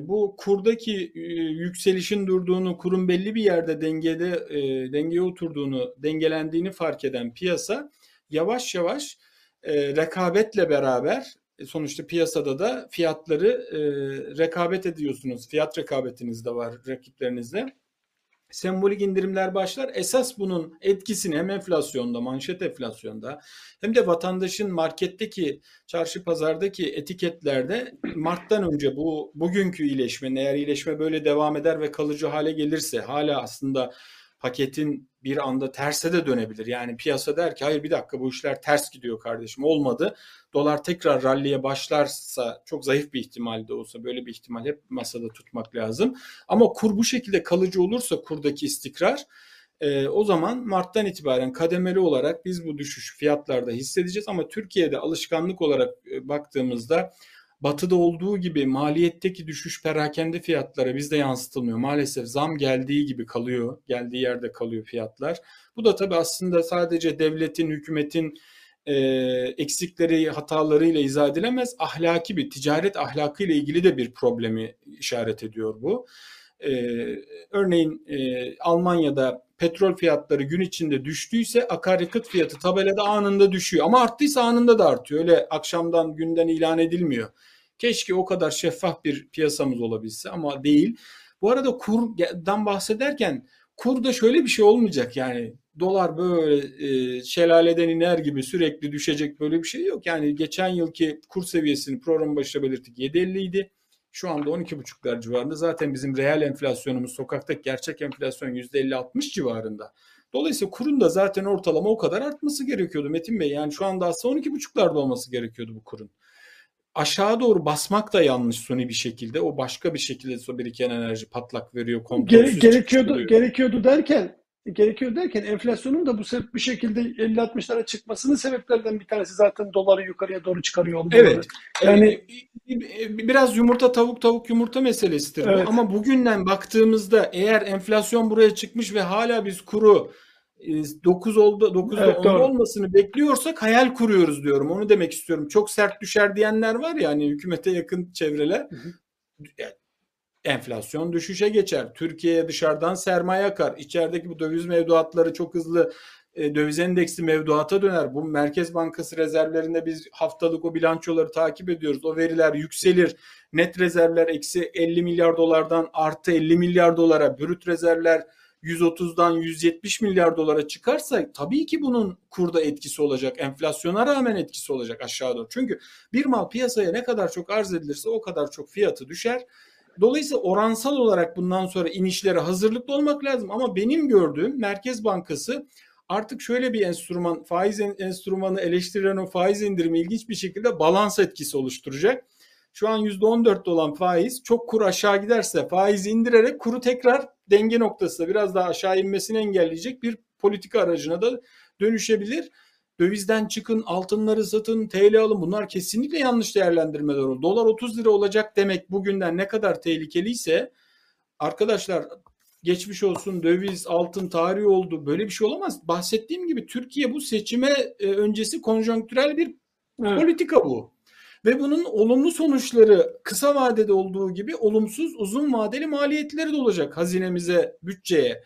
B: bu kurdaki yükselişin durduğunu, kurun belli bir yerde dengede dengeye oturduğunu, dengelendiğini fark eden piyasa yavaş yavaş rekabetle beraber e, sonuçta piyasada da fiyatları e, rekabet ediyorsunuz. Fiyat rekabetiniz de var rakiplerinizle. Sembolik indirimler başlar. Esas bunun etkisini hem enflasyonda, manşet enflasyonda hem de vatandaşın marketteki, çarşı pazardaki etiketlerde Mart'tan önce bu bugünkü iyileşme, eğer iyileşme böyle devam eder ve kalıcı hale gelirse hala aslında paketin bir anda terse de dönebilir. Yani piyasa der ki hayır bir dakika bu işler ters gidiyor kardeşim olmadı. Dolar tekrar ralliye başlarsa çok zayıf bir ihtimal de olsa böyle bir ihtimal hep masada tutmak lazım. Ama kur bu şekilde kalıcı olursa kurdaki istikrar e, o zaman Mart'tan itibaren kademeli olarak biz bu düşüş fiyatlarda hissedeceğiz. Ama Türkiye'de alışkanlık olarak e, baktığımızda Batı'da olduğu gibi maliyetteki düşüş perakende fiyatlara bizde yansıtılmıyor. Maalesef zam geldiği gibi kalıyor, geldiği yerde kalıyor fiyatlar. Bu da tabii aslında sadece devletin, hükümetin e, eksikleri, hatalarıyla izah edilemez. Ahlaki bir, ticaret ahlakıyla ilgili de bir problemi işaret ediyor bu. E, örneğin e, Almanya'da petrol fiyatları gün içinde düştüyse akaryakıt fiyatı tabelada anında düşüyor. Ama arttıysa anında da artıyor. Öyle akşamdan günden ilan edilmiyor. Keşke o kadar şeffaf bir piyasamız olabilse ama değil. Bu arada kurdan bahsederken kurda şöyle bir şey olmayacak yani dolar böyle e, şelaleden iner gibi sürekli düşecek böyle bir şey yok. Yani geçen yılki kur seviyesini program başında belirttik 7.50 idi. Şu anda 12,5'lar civarında. Zaten bizim reel enflasyonumuz sokaktaki gerçek enflasyon %50-60 civarında. Dolayısıyla kurun da zaten ortalama o kadar artması gerekiyordu Metin Bey. Yani şu anda aslında 12,5'larda olması gerekiyordu bu kurun aşağı doğru basmak da yanlış suni bir şekilde. O başka bir şekilde biriken enerji patlak veriyor.
A: Gere, gerekiyordu, gerekiyordu derken gerekiyor derken enflasyonun da bu bu şekilde 50-60'lara çıkmasının sebeplerinden bir tanesi zaten doları yukarıya doğru çıkarıyor olmaları.
B: Evet. Yani biraz yumurta tavuk tavuk yumurta meselesidir evet. bu. Ama bugünden baktığımızda eğer enflasyon buraya çıkmış ve hala biz kuru 9 oldu 9'da evet, 10 olmasını bekliyorsak hayal kuruyoruz diyorum. Onu demek istiyorum. Çok sert düşer diyenler var ya hani hükümete yakın çevreler. Hı hı enflasyon düşüşe geçer. Türkiye'ye dışarıdan sermaye akar. İçerideki bu döviz mevduatları çok hızlı e, döviz endeksli mevduata döner. Bu Merkez Bankası rezervlerinde biz haftalık o bilançoları takip ediyoruz. O veriler yükselir. Net rezervler eksi 50 milyar dolardan artı 50 milyar dolara, brüt rezervler 130'dan 170 milyar dolara çıkarsa tabii ki bunun kurda etkisi olacak. Enflasyona rağmen etkisi olacak aşağı doğru. Çünkü bir mal piyasaya ne kadar çok arz edilirse o kadar çok fiyatı düşer. Dolayısıyla oransal olarak bundan sonra inişlere hazırlıklı olmak lazım. Ama benim gördüğüm Merkez Bankası artık şöyle bir enstrüman, faiz enstrümanı eleştirilen o faiz indirimi ilginç bir şekilde balans etkisi oluşturacak. Şu an %14'te olan faiz çok kur aşağı giderse faizi indirerek kuru tekrar denge noktasında biraz daha aşağı inmesini engelleyecek bir politika aracına da dönüşebilir. Dövizden çıkın, altınları satın, TL alın. Bunlar kesinlikle yanlış değerlendirmeler oldu. Dolar 30 lira olacak demek bugünden ne kadar tehlikeliyse arkadaşlar geçmiş olsun döviz, altın tarihi oldu. Böyle bir şey olamaz. Bahsettiğim gibi Türkiye bu seçime e, öncesi konjonktürel bir evet. politika bu. Ve bunun olumlu sonuçları kısa vadede olduğu gibi olumsuz uzun vadeli maliyetleri de olacak hazinemize, bütçeye.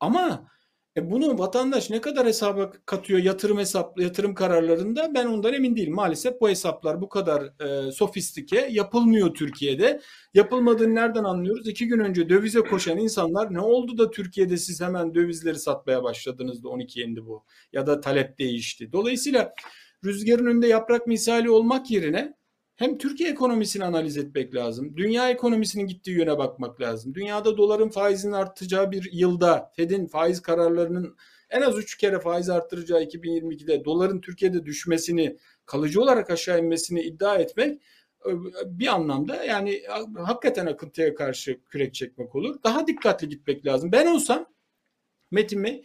B: Ama e bunu vatandaş ne kadar hesaba katıyor yatırım hesap yatırım kararlarında ben ondan emin değilim. Maalesef bu hesaplar bu kadar e, sofistike yapılmıyor Türkiye'de. Yapılmadığını nereden anlıyoruz? İki gün önce dövize koşan insanlar ne oldu da Türkiye'de siz hemen dövizleri satmaya başladınız da 12 yendi bu ya da talep değişti. Dolayısıyla rüzgarın önünde yaprak misali olmak yerine hem Türkiye ekonomisini analiz etmek lazım. Dünya ekonomisinin gittiği yöne bakmak lazım. Dünyada doların faizinin artacağı bir yılda Fed'in faiz kararlarının en az 3 kere faiz arttıracağı 2022'de doların Türkiye'de düşmesini, kalıcı olarak aşağı inmesini iddia etmek e, bir anlamda yani hakikaten akıntıya karşı kürek çekmek olur. Daha dikkatli gitmek lazım. Ben olsam Metin Bey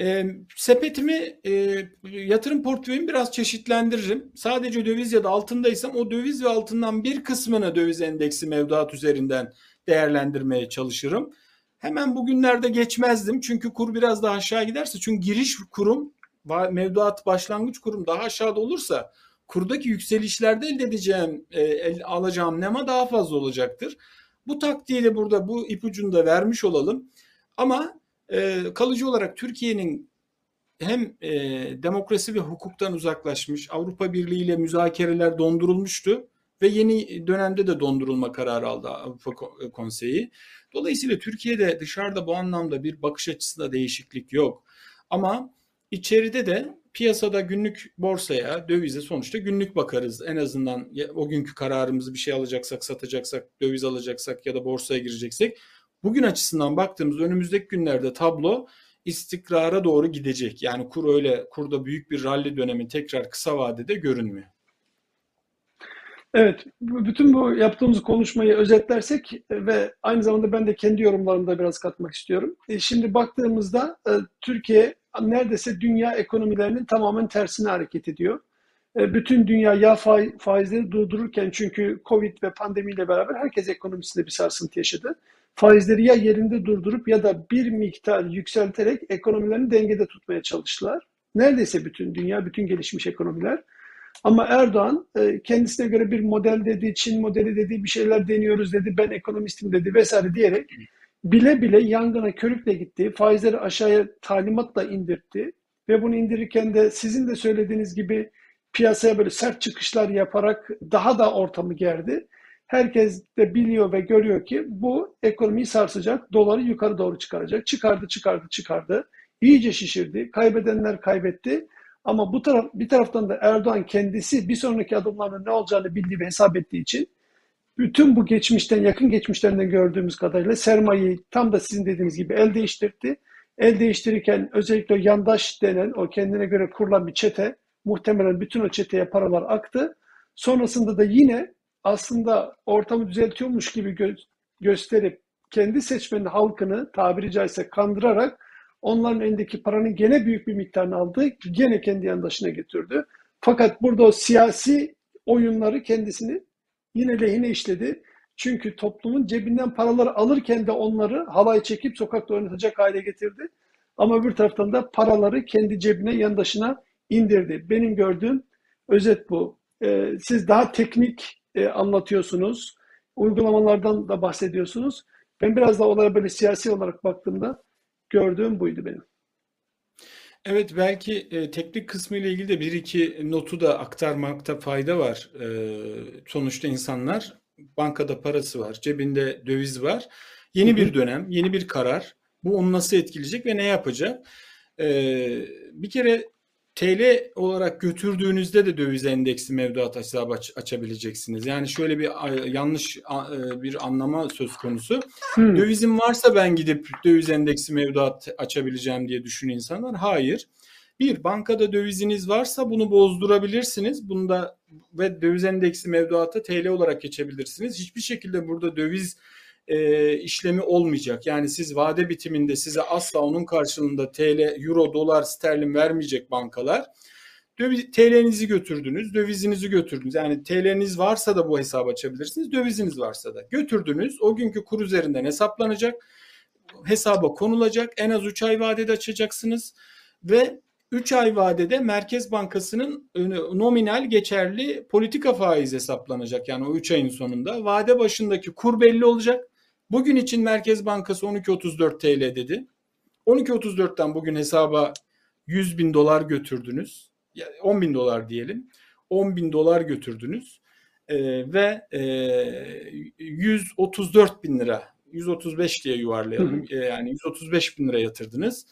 B: e, sepetimi e, yatırım portföyümü biraz çeşitlendiririm. Sadece döviz ya da altındaysam o döviz ve altından bir kısmını döviz endeksi mevduat üzerinden değerlendirmeye çalışırım. Hemen bugünlerde geçmezdim çünkü kur biraz daha aşağı giderse çünkü giriş kurum mevduat başlangıç kurum daha aşağıda olursa kurdaki yükselişlerde elde edeceğim e, alacağım nema daha fazla olacaktır. Bu taktiği de burada bu ipucunu da vermiş olalım. Ama e, kalıcı olarak Türkiye'nin hem e, demokrasi ve hukuktan uzaklaşmış, Avrupa Birliği ile müzakereler dondurulmuştu ve yeni dönemde de dondurulma kararı aldı Avrupa Konseyi. Dolayısıyla Türkiye'de dışarıda bu anlamda bir bakış açısında değişiklik yok. Ama içeride de piyasada günlük borsaya, dövize sonuçta günlük bakarız. En azından o günkü kararımızı bir şey alacaksak, satacaksak, döviz alacaksak ya da borsaya gireceksek Bugün açısından baktığımız önümüzdeki günlerde tablo istikrara doğru gidecek. Yani kur öyle kurda büyük bir rally dönemi tekrar kısa vadede görünmüyor.
A: Evet, bütün bu yaptığımız konuşmayı özetlersek ve aynı zamanda ben de kendi yorumlarımı da biraz katmak istiyorum. E, şimdi baktığımızda e, Türkiye neredeyse dünya ekonomilerinin tamamen tersine hareket ediyor. E, bütün dünya ya faizleri durdururken çünkü Covid ve pandemiyle beraber herkes ekonomisinde bir sarsıntı yaşadı faizleri ya yerinde durdurup ya da bir miktar yükselterek ekonomilerini dengede tutmaya çalıştılar. Neredeyse bütün dünya, bütün gelişmiş ekonomiler. Ama Erdoğan e, kendisine göre bir model dedi, Çin modeli dedi, bir şeyler deniyoruz dedi, ben ekonomistim dedi vesaire diyerek bile bile yangına körükle gitti, faizleri aşağıya talimatla indirtti ve bunu indirirken de sizin de söylediğiniz gibi piyasaya böyle sert çıkışlar yaparak daha da ortamı gerdi. Herkes de biliyor ve görüyor ki bu ekonomiyi sarsacak, doları yukarı doğru çıkaracak. Çıkardı, çıkardı, çıkardı. İyice şişirdi. Kaybedenler kaybetti. Ama bu taraf bir taraftan da Erdoğan kendisi bir sonraki adımların ne olacağını bildiği ve hesap ettiği için bütün bu geçmişten, yakın geçmişlerinden gördüğümüz kadarıyla sermayeyi tam da sizin dediğiniz gibi el değiştirdi. El değiştirirken özellikle yandaş denen o kendine göre kurulan bir çete muhtemelen bütün o çeteye paralar aktı. Sonrasında da yine aslında ortamı düzeltiyormuş gibi gö- gösterip kendi seçmenin halkını tabiri caizse kandırarak onların elindeki paranın gene büyük bir miktarını aldı. Gene kendi yandaşına götürdü. Fakat burada o siyasi oyunları kendisini yine lehine işledi. Çünkü toplumun cebinden paraları alırken de onları halay çekip sokakta oynatacak hale getirdi. Ama bir taraftan da paraları kendi cebine yandaşına indirdi. Benim gördüğüm özet bu. Ee, siz daha teknik e, anlatıyorsunuz. Uygulamalardan da bahsediyorsunuz. Ben biraz da olaya böyle siyasi olarak baktığımda gördüğüm buydu benim.
B: Evet belki e, teknik kısmı ile ilgili de bir iki notu da aktarmakta fayda var. E, sonuçta insanlar bankada parası var, cebinde döviz var. Yeni bir dönem, yeni bir karar. Bu onu nasıl etkileyecek ve ne yapacak? E, bir kere TL olarak götürdüğünüzde de döviz endeksli mevduat hesabı aç, açabileceksiniz. Yani şöyle bir yanlış e, bir anlama söz konusu. Hmm. Dövizim varsa ben gidip döviz endeksi mevduat açabileceğim diye düşünün insanlar. Hayır. Bir, bankada döviziniz varsa bunu bozdurabilirsiniz. Bunda ve döviz endeksi mevduata TL olarak geçebilirsiniz. Hiçbir şekilde burada döviz e, işlemi olmayacak. Yani siz vade bitiminde size asla onun karşılığında TL, euro, dolar, sterlin vermeyecek bankalar. Döviz, TL'nizi götürdünüz, dövizinizi götürdünüz. Yani TL'niz varsa da bu hesabı açabilirsiniz, döviziniz varsa da. Götürdünüz, o günkü kur üzerinden hesaplanacak, hesaba konulacak. En az 3 ay vadede açacaksınız ve 3 ay vadede Merkez Bankası'nın nominal geçerli politika faiz hesaplanacak. Yani o 3 ayın sonunda vade başındaki kur belli olacak. Bugün için Merkez Bankası 12.34 TL dedi. 12.34'ten bugün hesaba 100 bin dolar götürdünüz. 10 bin dolar diyelim. 10 bin dolar götürdünüz. Ee, ve e, 134 bin lira 135 diye yuvarlayalım. Hı hı. Yani 135 bin lira yatırdınız.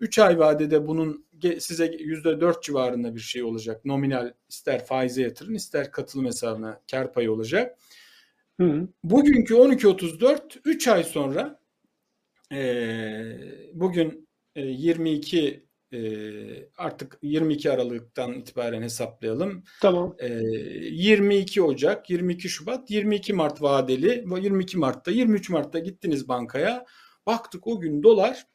B: 3 ay vadede bunun size %4 civarında bir şey olacak. Nominal ister faize yatırın ister katılım hesabına kar payı olacak. Hı. Bugünkü 12.34 3 ay sonra e, bugün e, 22 e, artık 22 Aralık'tan itibaren hesaplayalım.
A: Tamam.
B: E, 22 Ocak, 22 Şubat, 22 Mart vadeli. 22 Mart'ta, 23 Mart'ta gittiniz bankaya. Baktık o gün dolar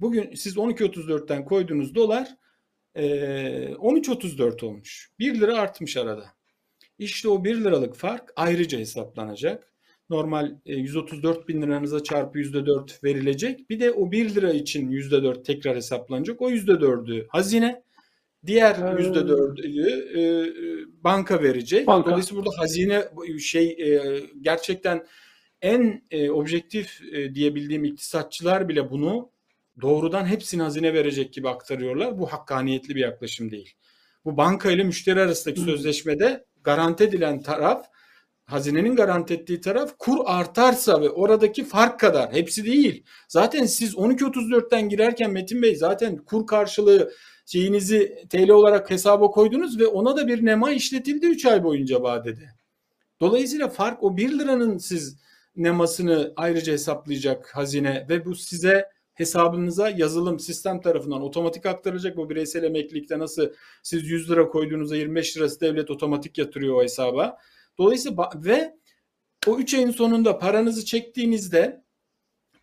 B: bugün siz 12.34'ten koyduğunuz dolar e, 13.34 olmuş. 1 lira artmış arada. İşte o 1 liralık fark ayrıca hesaplanacak. Normal 134 e, bin liranıza çarpı %4 verilecek. Bir de o 1 lira için %4 tekrar hesaplanacak. O %4'ü hazine. Diğer %4'ü e, banka verecek. Banka. Dolayısıyla burada hazine şey e, gerçekten en objektif diyebildiğim iktisatçılar bile bunu doğrudan hepsini hazine verecek gibi aktarıyorlar. Bu hakkaniyetli bir yaklaşım değil. Bu banka ile müşteri arasındaki sözleşmede garanti edilen taraf hazinenin garanti ettiği taraf kur artarsa ve oradaki fark kadar hepsi değil. Zaten siz 12.34'ten girerken Metin Bey zaten kur karşılığı şeyinizi TL olarak hesaba koydunuz ve ona da bir nema işletildi 3 ay boyunca vadede. Dolayısıyla fark o 1 liranın siz nemasını ayrıca hesaplayacak hazine ve bu size hesabınıza yazılım sistem tarafından otomatik aktarılacak. Bu bireysel emeklilikte nasıl siz 100 lira koyduğunuzda 25 lirası devlet otomatik yatırıyor o hesaba. Dolayısıyla ve o 3 ayın sonunda paranızı çektiğinizde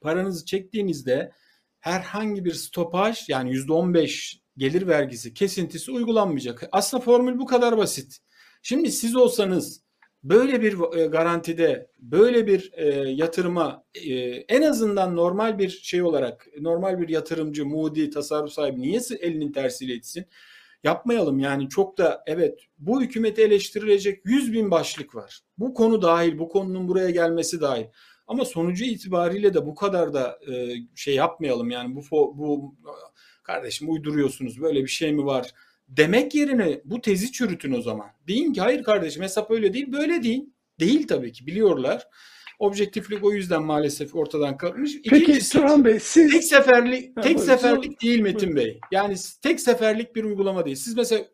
B: paranızı çektiğinizde herhangi bir stopaj yani %15 gelir vergisi kesintisi uygulanmayacak. Aslında formül bu kadar basit. Şimdi siz olsanız böyle bir e, garantide, böyle bir e, yatırıma e, en azından normal bir şey olarak, normal bir yatırımcı, mudi, tasarruf sahibi niye elinin tersiyle etsin? Yapmayalım yani çok da evet bu hükümeti eleştirilecek 100 bin başlık var. Bu konu dahil, bu konunun buraya gelmesi dahil. Ama sonucu itibariyle de bu kadar da şey yapmayalım yani bu bu kardeşim uyduruyorsunuz böyle bir şey mi var? Demek yerine bu tezi çürütün o zaman. Deyin ki hayır kardeşim hesap öyle değil böyle değil. Değil tabii ki biliyorlar. Objektiflik o yüzden maalesef ortadan kalkmış.
A: Peki Turan Bey siz
B: tek seferlik tek buyurun, seferlik değil Metin. Bey. Yani tek seferlik bir uygulama değil. Siz mesela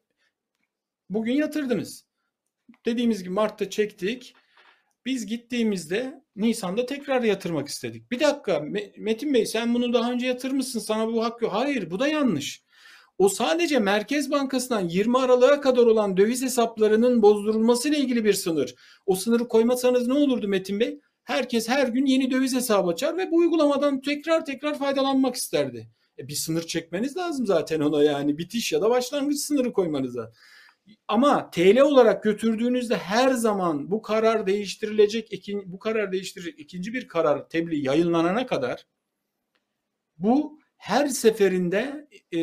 B: bugün yatırdınız. Dediğimiz gibi Mart'ta çektik. Biz gittiğimizde Nisan'da tekrar yatırmak istedik. Bir dakika Metin Bey sen bunu daha önce yatırmışsın sana bu hak yok. Hayır bu da yanlış. O sadece Merkez Bankası'ndan 20 Aralık'a kadar olan döviz hesaplarının bozdurulması ile ilgili bir sınır. O sınırı koymasanız ne olurdu Metin Bey? Herkes her gün yeni döviz hesabı açar ve bu uygulamadan tekrar tekrar faydalanmak isterdi. E, bir sınır çekmeniz lazım zaten ona yani bitiş ya da başlangıç sınırı koymanız lazım. Ama TL olarak götürdüğünüzde her zaman bu karar değiştirilecek, bu karar değiştirecek ikinci bir karar tebliğ yayınlanana kadar bu her seferinde e,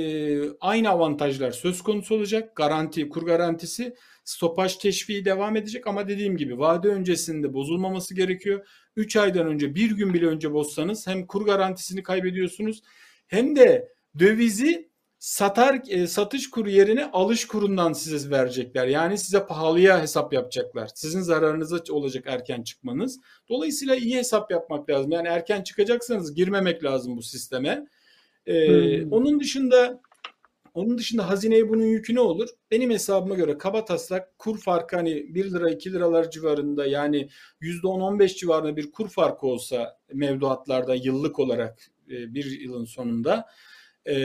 B: aynı avantajlar söz konusu olacak. Garanti, kur garantisi, stopaj teşviği devam edecek ama dediğim gibi vade öncesinde bozulmaması gerekiyor. 3 aydan önce bir gün bile önce bozsanız hem kur garantisini kaybediyorsunuz hem de dövizi satar e, satış kuru yerine alış kurundan size verecekler. Yani size pahalıya hesap yapacaklar. Sizin zararınıza olacak erken çıkmanız. Dolayısıyla iyi hesap yapmak lazım. Yani erken çıkacaksanız girmemek lazım bu sisteme. Ee, hmm. Onun dışında onun dışında hazineye bunun yükü ne olur? Benim hesabıma göre kaba taslak kur farkı hani 1 lira 2 liralar civarında yani %10-15 civarında bir kur farkı olsa mevduatlarda yıllık olarak e, bir yılın sonunda e,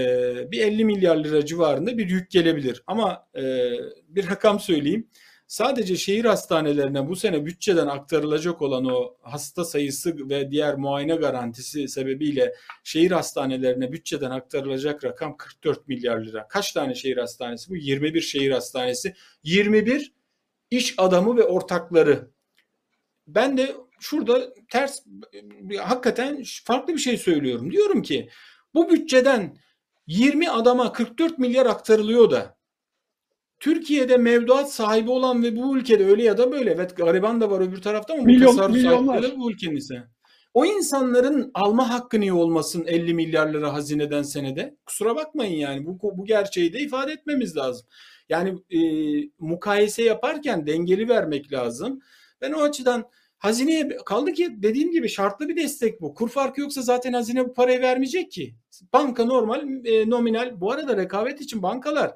B: bir 50 milyar lira civarında bir yük gelebilir. Ama e, bir rakam söyleyeyim. Sadece şehir hastanelerine bu sene bütçeden aktarılacak olan o hasta sayısı ve diğer muayene garantisi sebebiyle şehir hastanelerine bütçeden aktarılacak rakam 44 milyar lira. Kaç tane şehir hastanesi bu? 21 şehir hastanesi. 21 iş adamı ve ortakları. Ben de şurada ters hakikaten farklı bir şey söylüyorum. Diyorum ki bu bütçeden 20 adama 44 milyar aktarılıyor da Türkiye'de mevduat sahibi olan ve bu ülkede öyle ya da böyle evet gariban da var öbür tarafta ama Milyon, bu tasarruf sahipleri bu ülkenin ise. O insanların alma hakkı niye olmasın 50 milyar lira hazineden senede? Kusura bakmayın yani bu, bu gerçeği de ifade etmemiz lazım. Yani e, mukayese yaparken dengeli vermek lazım. Ben o açıdan hazineye kaldı ki dediğim gibi şartlı bir destek bu. Kur farkı yoksa zaten hazine bu parayı vermeyecek ki. Banka normal e, nominal. Bu arada rekabet için bankalar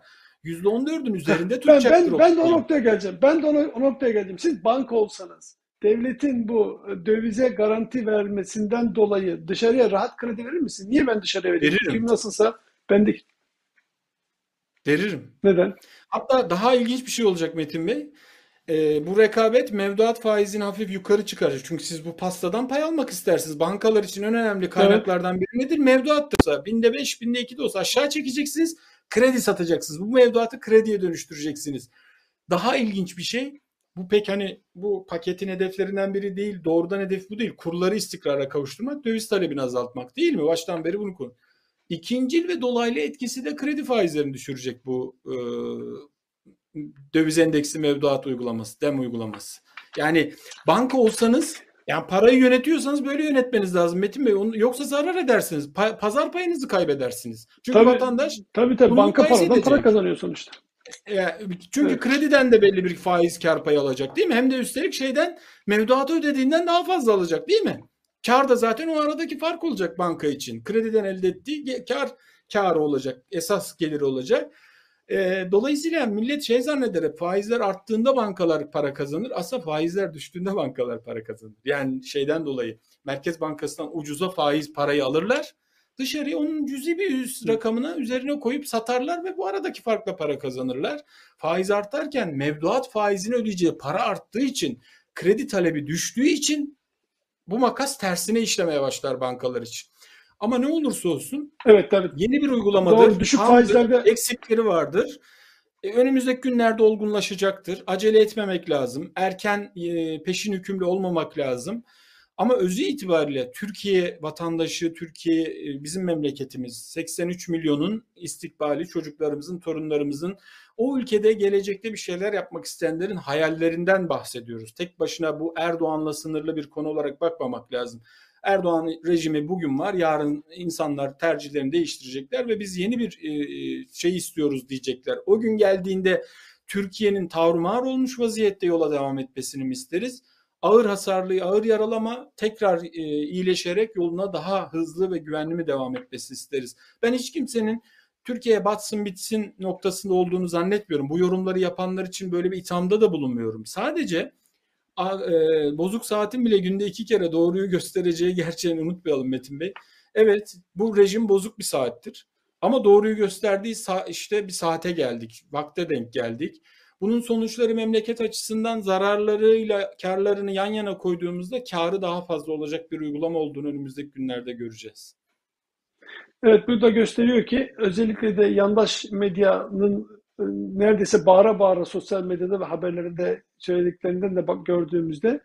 B: %14'ün üzerinde tutacaktır.
A: Ben, ben, ben de o noktaya geleceğim. Ben de ona, o noktaya geleceğim. Siz banka olsanız devletin bu dövize garanti vermesinden dolayı dışarıya rahat kredi verir misin? Niye ben dışarıya vereyim? Veririm. Kim nasılsa ben de
B: Veririm.
A: Neden?
B: Hatta daha ilginç bir şey olacak Metin Bey. Ee, bu rekabet mevduat faizini hafif yukarı çıkaracak. Çünkü siz bu pastadan pay almak istersiniz. Bankalar için en önemli kaynaklardan evet. biri nedir? Mevduattır. Binde beş, binde iki de olsa aşağı çekeceksiniz kredi satacaksınız. Bu mevduatı krediye dönüştüreceksiniz. Daha ilginç bir şey bu pek hani bu paketin hedeflerinden biri değil. Doğrudan hedef bu değil. Kurları istikrara kavuşturmak, döviz talebini azaltmak değil mi? Baştan beri bunu konu. İkincil ve dolaylı etkisi de kredi faizlerini düşürecek bu e, döviz endeksi mevduat uygulaması, dem uygulaması. Yani banka olsanız yani parayı yönetiyorsanız böyle yönetmeniz lazım Metin Bey. Yoksa zarar edersiniz. Pa- pazar payınızı kaybedersiniz. Çünkü
A: tabii,
B: vatandaş
A: tabii tabii banka paradan edecek. para kazanıyor sonuçta.
B: Yani çünkü evet. krediden de belli bir faiz kar payı alacak değil mi? Hem de üstelik şeyden mevduatı ödediğinden daha fazla alacak değil mi? Kar da zaten o aradaki fark olacak banka için. Krediden elde ettiği kar karı olacak. Esas geliri olacak. E, dolayısıyla millet şey zanneder faizler arttığında bankalar para kazanır. Aslında faizler düştüğünde bankalar para kazanır. Yani şeyden dolayı Merkez Bankası'ndan ucuza faiz parayı alırlar. Dışarıya onun cüzi bir üst rakamına üzerine koyup satarlar ve bu aradaki farkla para kazanırlar. Faiz artarken mevduat faizini ödeyeceği para arttığı için kredi talebi düştüğü için bu makas tersine işlemeye başlar bankalar için. Ama ne olursa olsun
A: evet, tabii.
B: yeni bir uygulamadır. Doğru, düşük faizlerde eksikleri vardır. E, önümüzdeki günlerde olgunlaşacaktır. Acele etmemek lazım. Erken e, peşin hükümlü olmamak lazım. Ama özü itibariyle Türkiye vatandaşı, Türkiye e, bizim memleketimiz 83 milyonun istikbali çocuklarımızın, torunlarımızın o ülkede gelecekte bir şeyler yapmak isteyenlerin hayallerinden bahsediyoruz. Tek başına bu Erdoğan'la sınırlı bir konu olarak bakmamak lazım. Erdoğan rejimi bugün var. Yarın insanlar tercihlerini değiştirecekler ve biz yeni bir e, e, şey istiyoruz diyecekler. O gün geldiğinde Türkiye'nin tavrımar olmuş vaziyette yola devam etmesini mi isteriz? Ağır hasarlı, ağır yaralama tekrar e, iyileşerek yoluna daha hızlı ve güvenli mi devam etmesi isteriz? Ben hiç kimsenin Türkiye batsın bitsin noktasında olduğunu zannetmiyorum. Bu yorumları yapanlar için böyle bir ithamda da bulunmuyorum. Sadece bozuk saatin bile günde iki kere doğruyu göstereceği gerçeğini unutmayalım Metin Bey. Evet bu rejim bozuk bir saattir. Ama doğruyu gösterdiği sa- işte bir saate geldik. Vakte denk geldik. Bunun sonuçları memleket açısından zararlarıyla karlarını yan yana koyduğumuzda karı daha fazla olacak bir uygulama olduğunu önümüzdeki günlerde göreceğiz.
A: Evet bu da gösteriyor ki özellikle de yandaş medyanın e, neredeyse bağıra bağıra sosyal medyada ve haberlerinde söylediklerinden de bak gördüğümüzde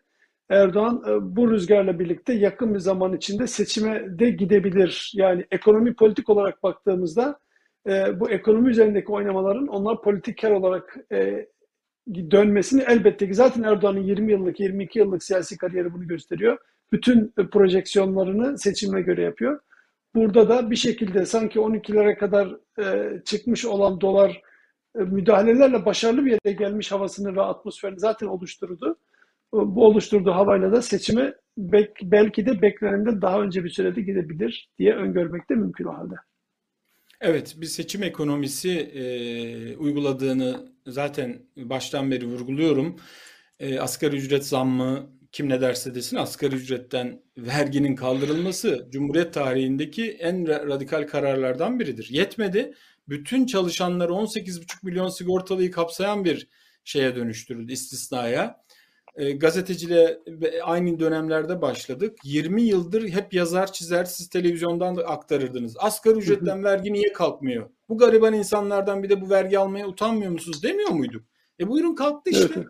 A: Erdoğan e, bu rüzgarla birlikte yakın bir zaman içinde seçime de gidebilir. Yani ekonomi politik olarak baktığımızda e, bu ekonomi üzerindeki oynamaların onlar politik kar olarak dönmesini elbette ki zaten Erdoğan'ın 20 yıllık, 22 yıllık siyasi kariyeri bunu gösteriyor. Bütün projeksiyonlarını seçime göre yapıyor. Burada da bir şekilde sanki 12'lere kadar çıkmış olan dolar müdahalelerle başarılı bir yere gelmiş havasını ve atmosferini zaten oluşturdu. Bu oluşturduğu havayla da seçime belki de beklenenden daha önce bir sürede gidebilir diye öngörmek de mümkün o halde.
B: Evet, bir seçim ekonomisi e, uyguladığını zaten baştan beri vurguluyorum. E, asgari ücret zammı kim ne derse desin asgari ücretten verginin kaldırılması Cumhuriyet tarihindeki en radikal kararlardan biridir. Yetmedi bütün çalışanları 18,5 milyon sigortalıyı kapsayan bir şeye dönüştürüldü istisnaya. E, gazeteciliğe aynı dönemlerde başladık. 20 yıldır hep yazar çizer siz televizyondan da aktarırdınız. Asgari ücretten vergi niye kalkmıyor? Bu gariban insanlardan bir de bu vergi almaya utanmıyor musunuz demiyor muyduk? E buyurun kalktı işte. Evet.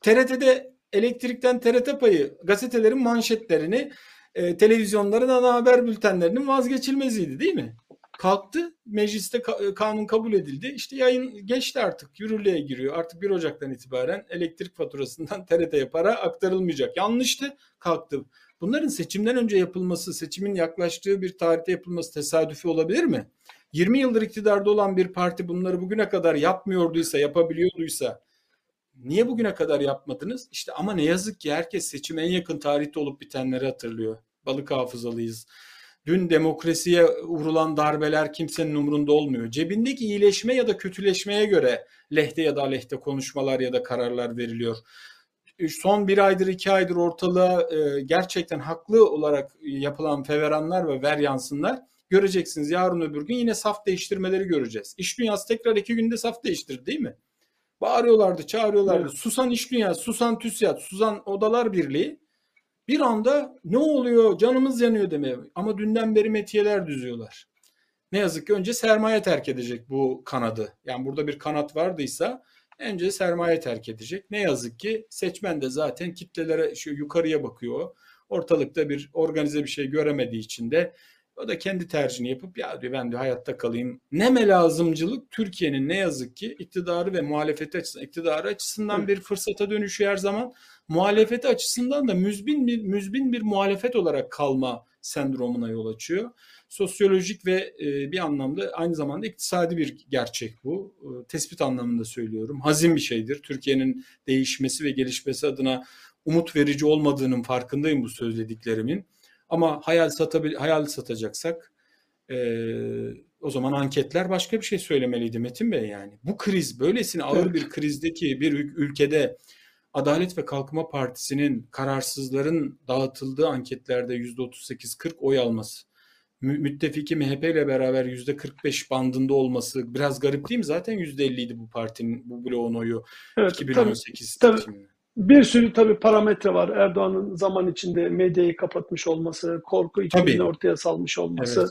B: TRT'de elektrikten TRT payı gazetelerin manşetlerini e, televizyonların ana haber bültenlerinin vazgeçilmeziydi değil mi? Kalktı. Mecliste e, kanun kabul edildi. İşte yayın geçti artık. Yürürlüğe giriyor. Artık 1 Ocak'tan itibaren elektrik faturasından TRT'ye para aktarılmayacak. Yanlıştı. Kalktı. Bunların seçimden önce yapılması, seçimin yaklaştığı bir tarihte yapılması tesadüfi olabilir mi? 20 yıldır iktidarda olan bir parti bunları bugüne kadar yapmıyorduysa, yapabiliyorduysa niye bugüne kadar yapmadınız? İşte ama ne yazık ki herkes seçime en yakın tarihte olup bitenleri hatırlıyor. Balık hafızalıyız. Dün demokrasiye vurulan darbeler kimsenin umurunda olmuyor. Cebindeki iyileşme ya da kötüleşmeye göre lehte ya da aleyhte konuşmalar ya da kararlar veriliyor. Son bir aydır iki aydır ortalığa e, gerçekten haklı olarak yapılan feveranlar ve veryansınlar göreceksiniz. Yarın öbür gün yine saf değiştirmeleri göreceğiz. İş dünyası tekrar iki günde saf değiştirdi değil mi? Bağırıyorlardı, çağırıyorlardı. Evet. Susan iş dünyası, susan TÜSİAD, susan odalar birliği bir anda ne oluyor canımız yanıyor demeye ama dünden beri metiyeler düzüyorlar. Ne yazık ki önce sermaye terk edecek bu kanadı. Yani burada bir kanat vardıysa önce sermaye terk edecek. Ne yazık ki seçmen de zaten kitlelere şu yukarıya bakıyor. Ortalıkta bir organize bir şey göremediği için de o da kendi tercihini yapıp ya diyor ben de hayatta kalayım. Neme lazımcılık Türkiye'nin ne yazık ki iktidarı ve muhalefeti açısından, iktidarı açısından bir fırsata dönüşüyor her zaman. Muhalefeti açısından da müzbin bir, müzbin bir muhalefet olarak kalma sendromuna yol açıyor. Sosyolojik ve e, bir anlamda aynı zamanda iktisadi bir gerçek bu. E, tespit anlamında söylüyorum. Hazin bir şeydir. Türkiye'nin değişmesi ve gelişmesi adına umut verici olmadığının farkındayım bu söylediklerimin. Ama hayal satabil hayal satacaksak e, o zaman anketler başka bir şey söylemeliydi Metin Bey yani. Bu kriz böylesine ağır bir krizdeki bir ülkede Adalet ve Kalkınma Partisi'nin kararsızların dağıtıldığı anketlerde %38-40 oy alması, müttefiki MHP ile beraber %45 bandında olması biraz garip değil mi? Zaten %50 idi bu partinin, bu bloğun oyu evet, 2018 tabii, tabii.
A: Bir sürü tabii parametre var. Erdoğan'ın zaman içinde medyayı kapatmış olması, korku içeriğini ortaya salmış olması. Evet.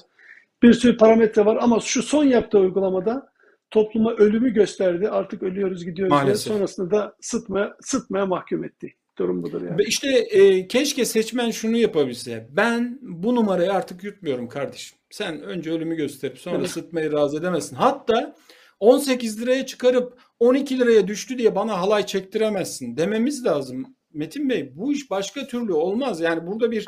A: Bir sürü parametre var ama şu son yaptığı uygulamada topluma ölümü gösterdi. Artık ölüyoruz gidiyoruz Maalesef. diye. Sonrasında da sıtmaya, sıtmaya mahkum etti. Durum budur yani.
B: İşte e, keşke seçmen şunu yapabilse. Ben bu numarayı artık yutmuyorum kardeşim. Sen önce ölümü gösterip sonra evet. sıtmayı razı edemezsin. Hatta 18 liraya çıkarıp 12 liraya düştü diye bana halay çektiremezsin dememiz lazım. Metin Bey bu iş başka türlü olmaz. Yani burada bir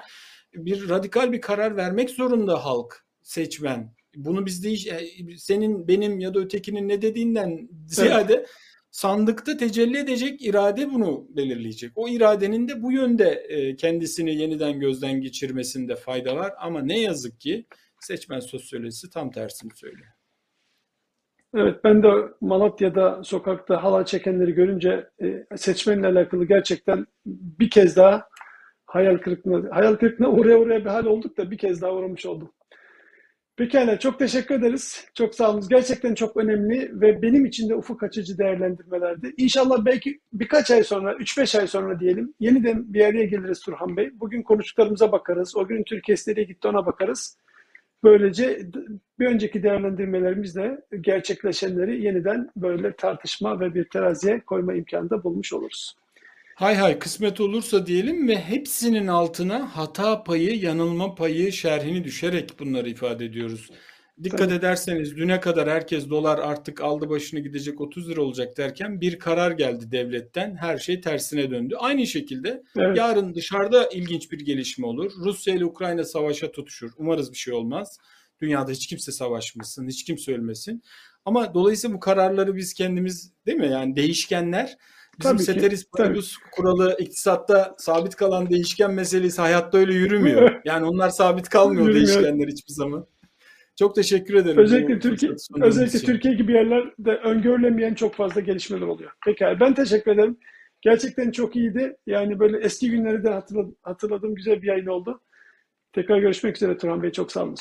B: bir radikal bir karar vermek zorunda halk, seçmen. Bunu biz de e, senin, benim ya da ötekinin ne dediğinden ziyade evet. sandıkta tecelli edecek irade bunu belirleyecek. O iradenin de bu yönde e, kendisini yeniden gözden geçirmesinde fayda var ama ne yazık ki seçmen sosyolojisi tam tersini söylüyor.
A: Evet ben de Malatya'da sokakta halay çekenleri görünce e, seçmenle alakalı gerçekten bir kez daha hayal kırıklığına, hayal kırıklığına uğraya uğraya bir hal olduk da bir kez daha uğramış oldum. Pekala çok teşekkür ederiz. Çok sağ olun. Gerçekten çok önemli ve benim için de ufuk açıcı değerlendirmelerdi. İnşallah belki birkaç ay sonra, 3-5 ay sonra diyelim yeniden bir araya geliriz Turhan Bey. Bugün konuştuklarımıza bakarız. O gün Türkiye nereye gitti ona bakarız. Böylece bir önceki değerlendirmelerimizle gerçekleşenleri yeniden böyle tartışma ve bir teraziye koyma imkanı da bulmuş oluruz.
B: Hay hay kısmet olursa diyelim ve hepsinin altına hata payı, yanılma payı şerhini düşerek bunları ifade ediyoruz. Dikkat
A: Tabii.
B: ederseniz düne kadar herkes dolar artık aldı başını gidecek 30 lira olacak derken bir karar geldi devletten. Her şey tersine döndü. Aynı şekilde
A: Evet.
B: yarın dışarıda ilginç bir gelişme olur. Rusya ile Ukrayna savaşa tutuşur. Umarız bir şey olmaz. Dünyada hiç kimse savaşmasın, hiç kimse ölmesin. Ama dolayısıyla bu kararları biz kendimiz değil mi? Yani değişkenler Bizim
A: Tabii tabii.
B: paribus kuralı iktisatta sabit kalan değişken meselesi hayatta öyle yürümüyor. Yani onlar sabit kalmıyor
A: Yürümüyor.
B: değişkenler hiçbir zaman. Çok teşekkür ederim.
A: Özellikle Türkiye, özellikle
B: için.
A: Türkiye gibi yerlerde öngörülemeyen çok fazla gelişmeler oluyor. Pekala ben teşekkür ederim. Gerçekten çok iyiydi. Yani böyle eski günleri de hatırladım, hatırladığım güzel bir yayın oldu. Tekrar görüşmek üzere Turan Bey. Çok sağ olun.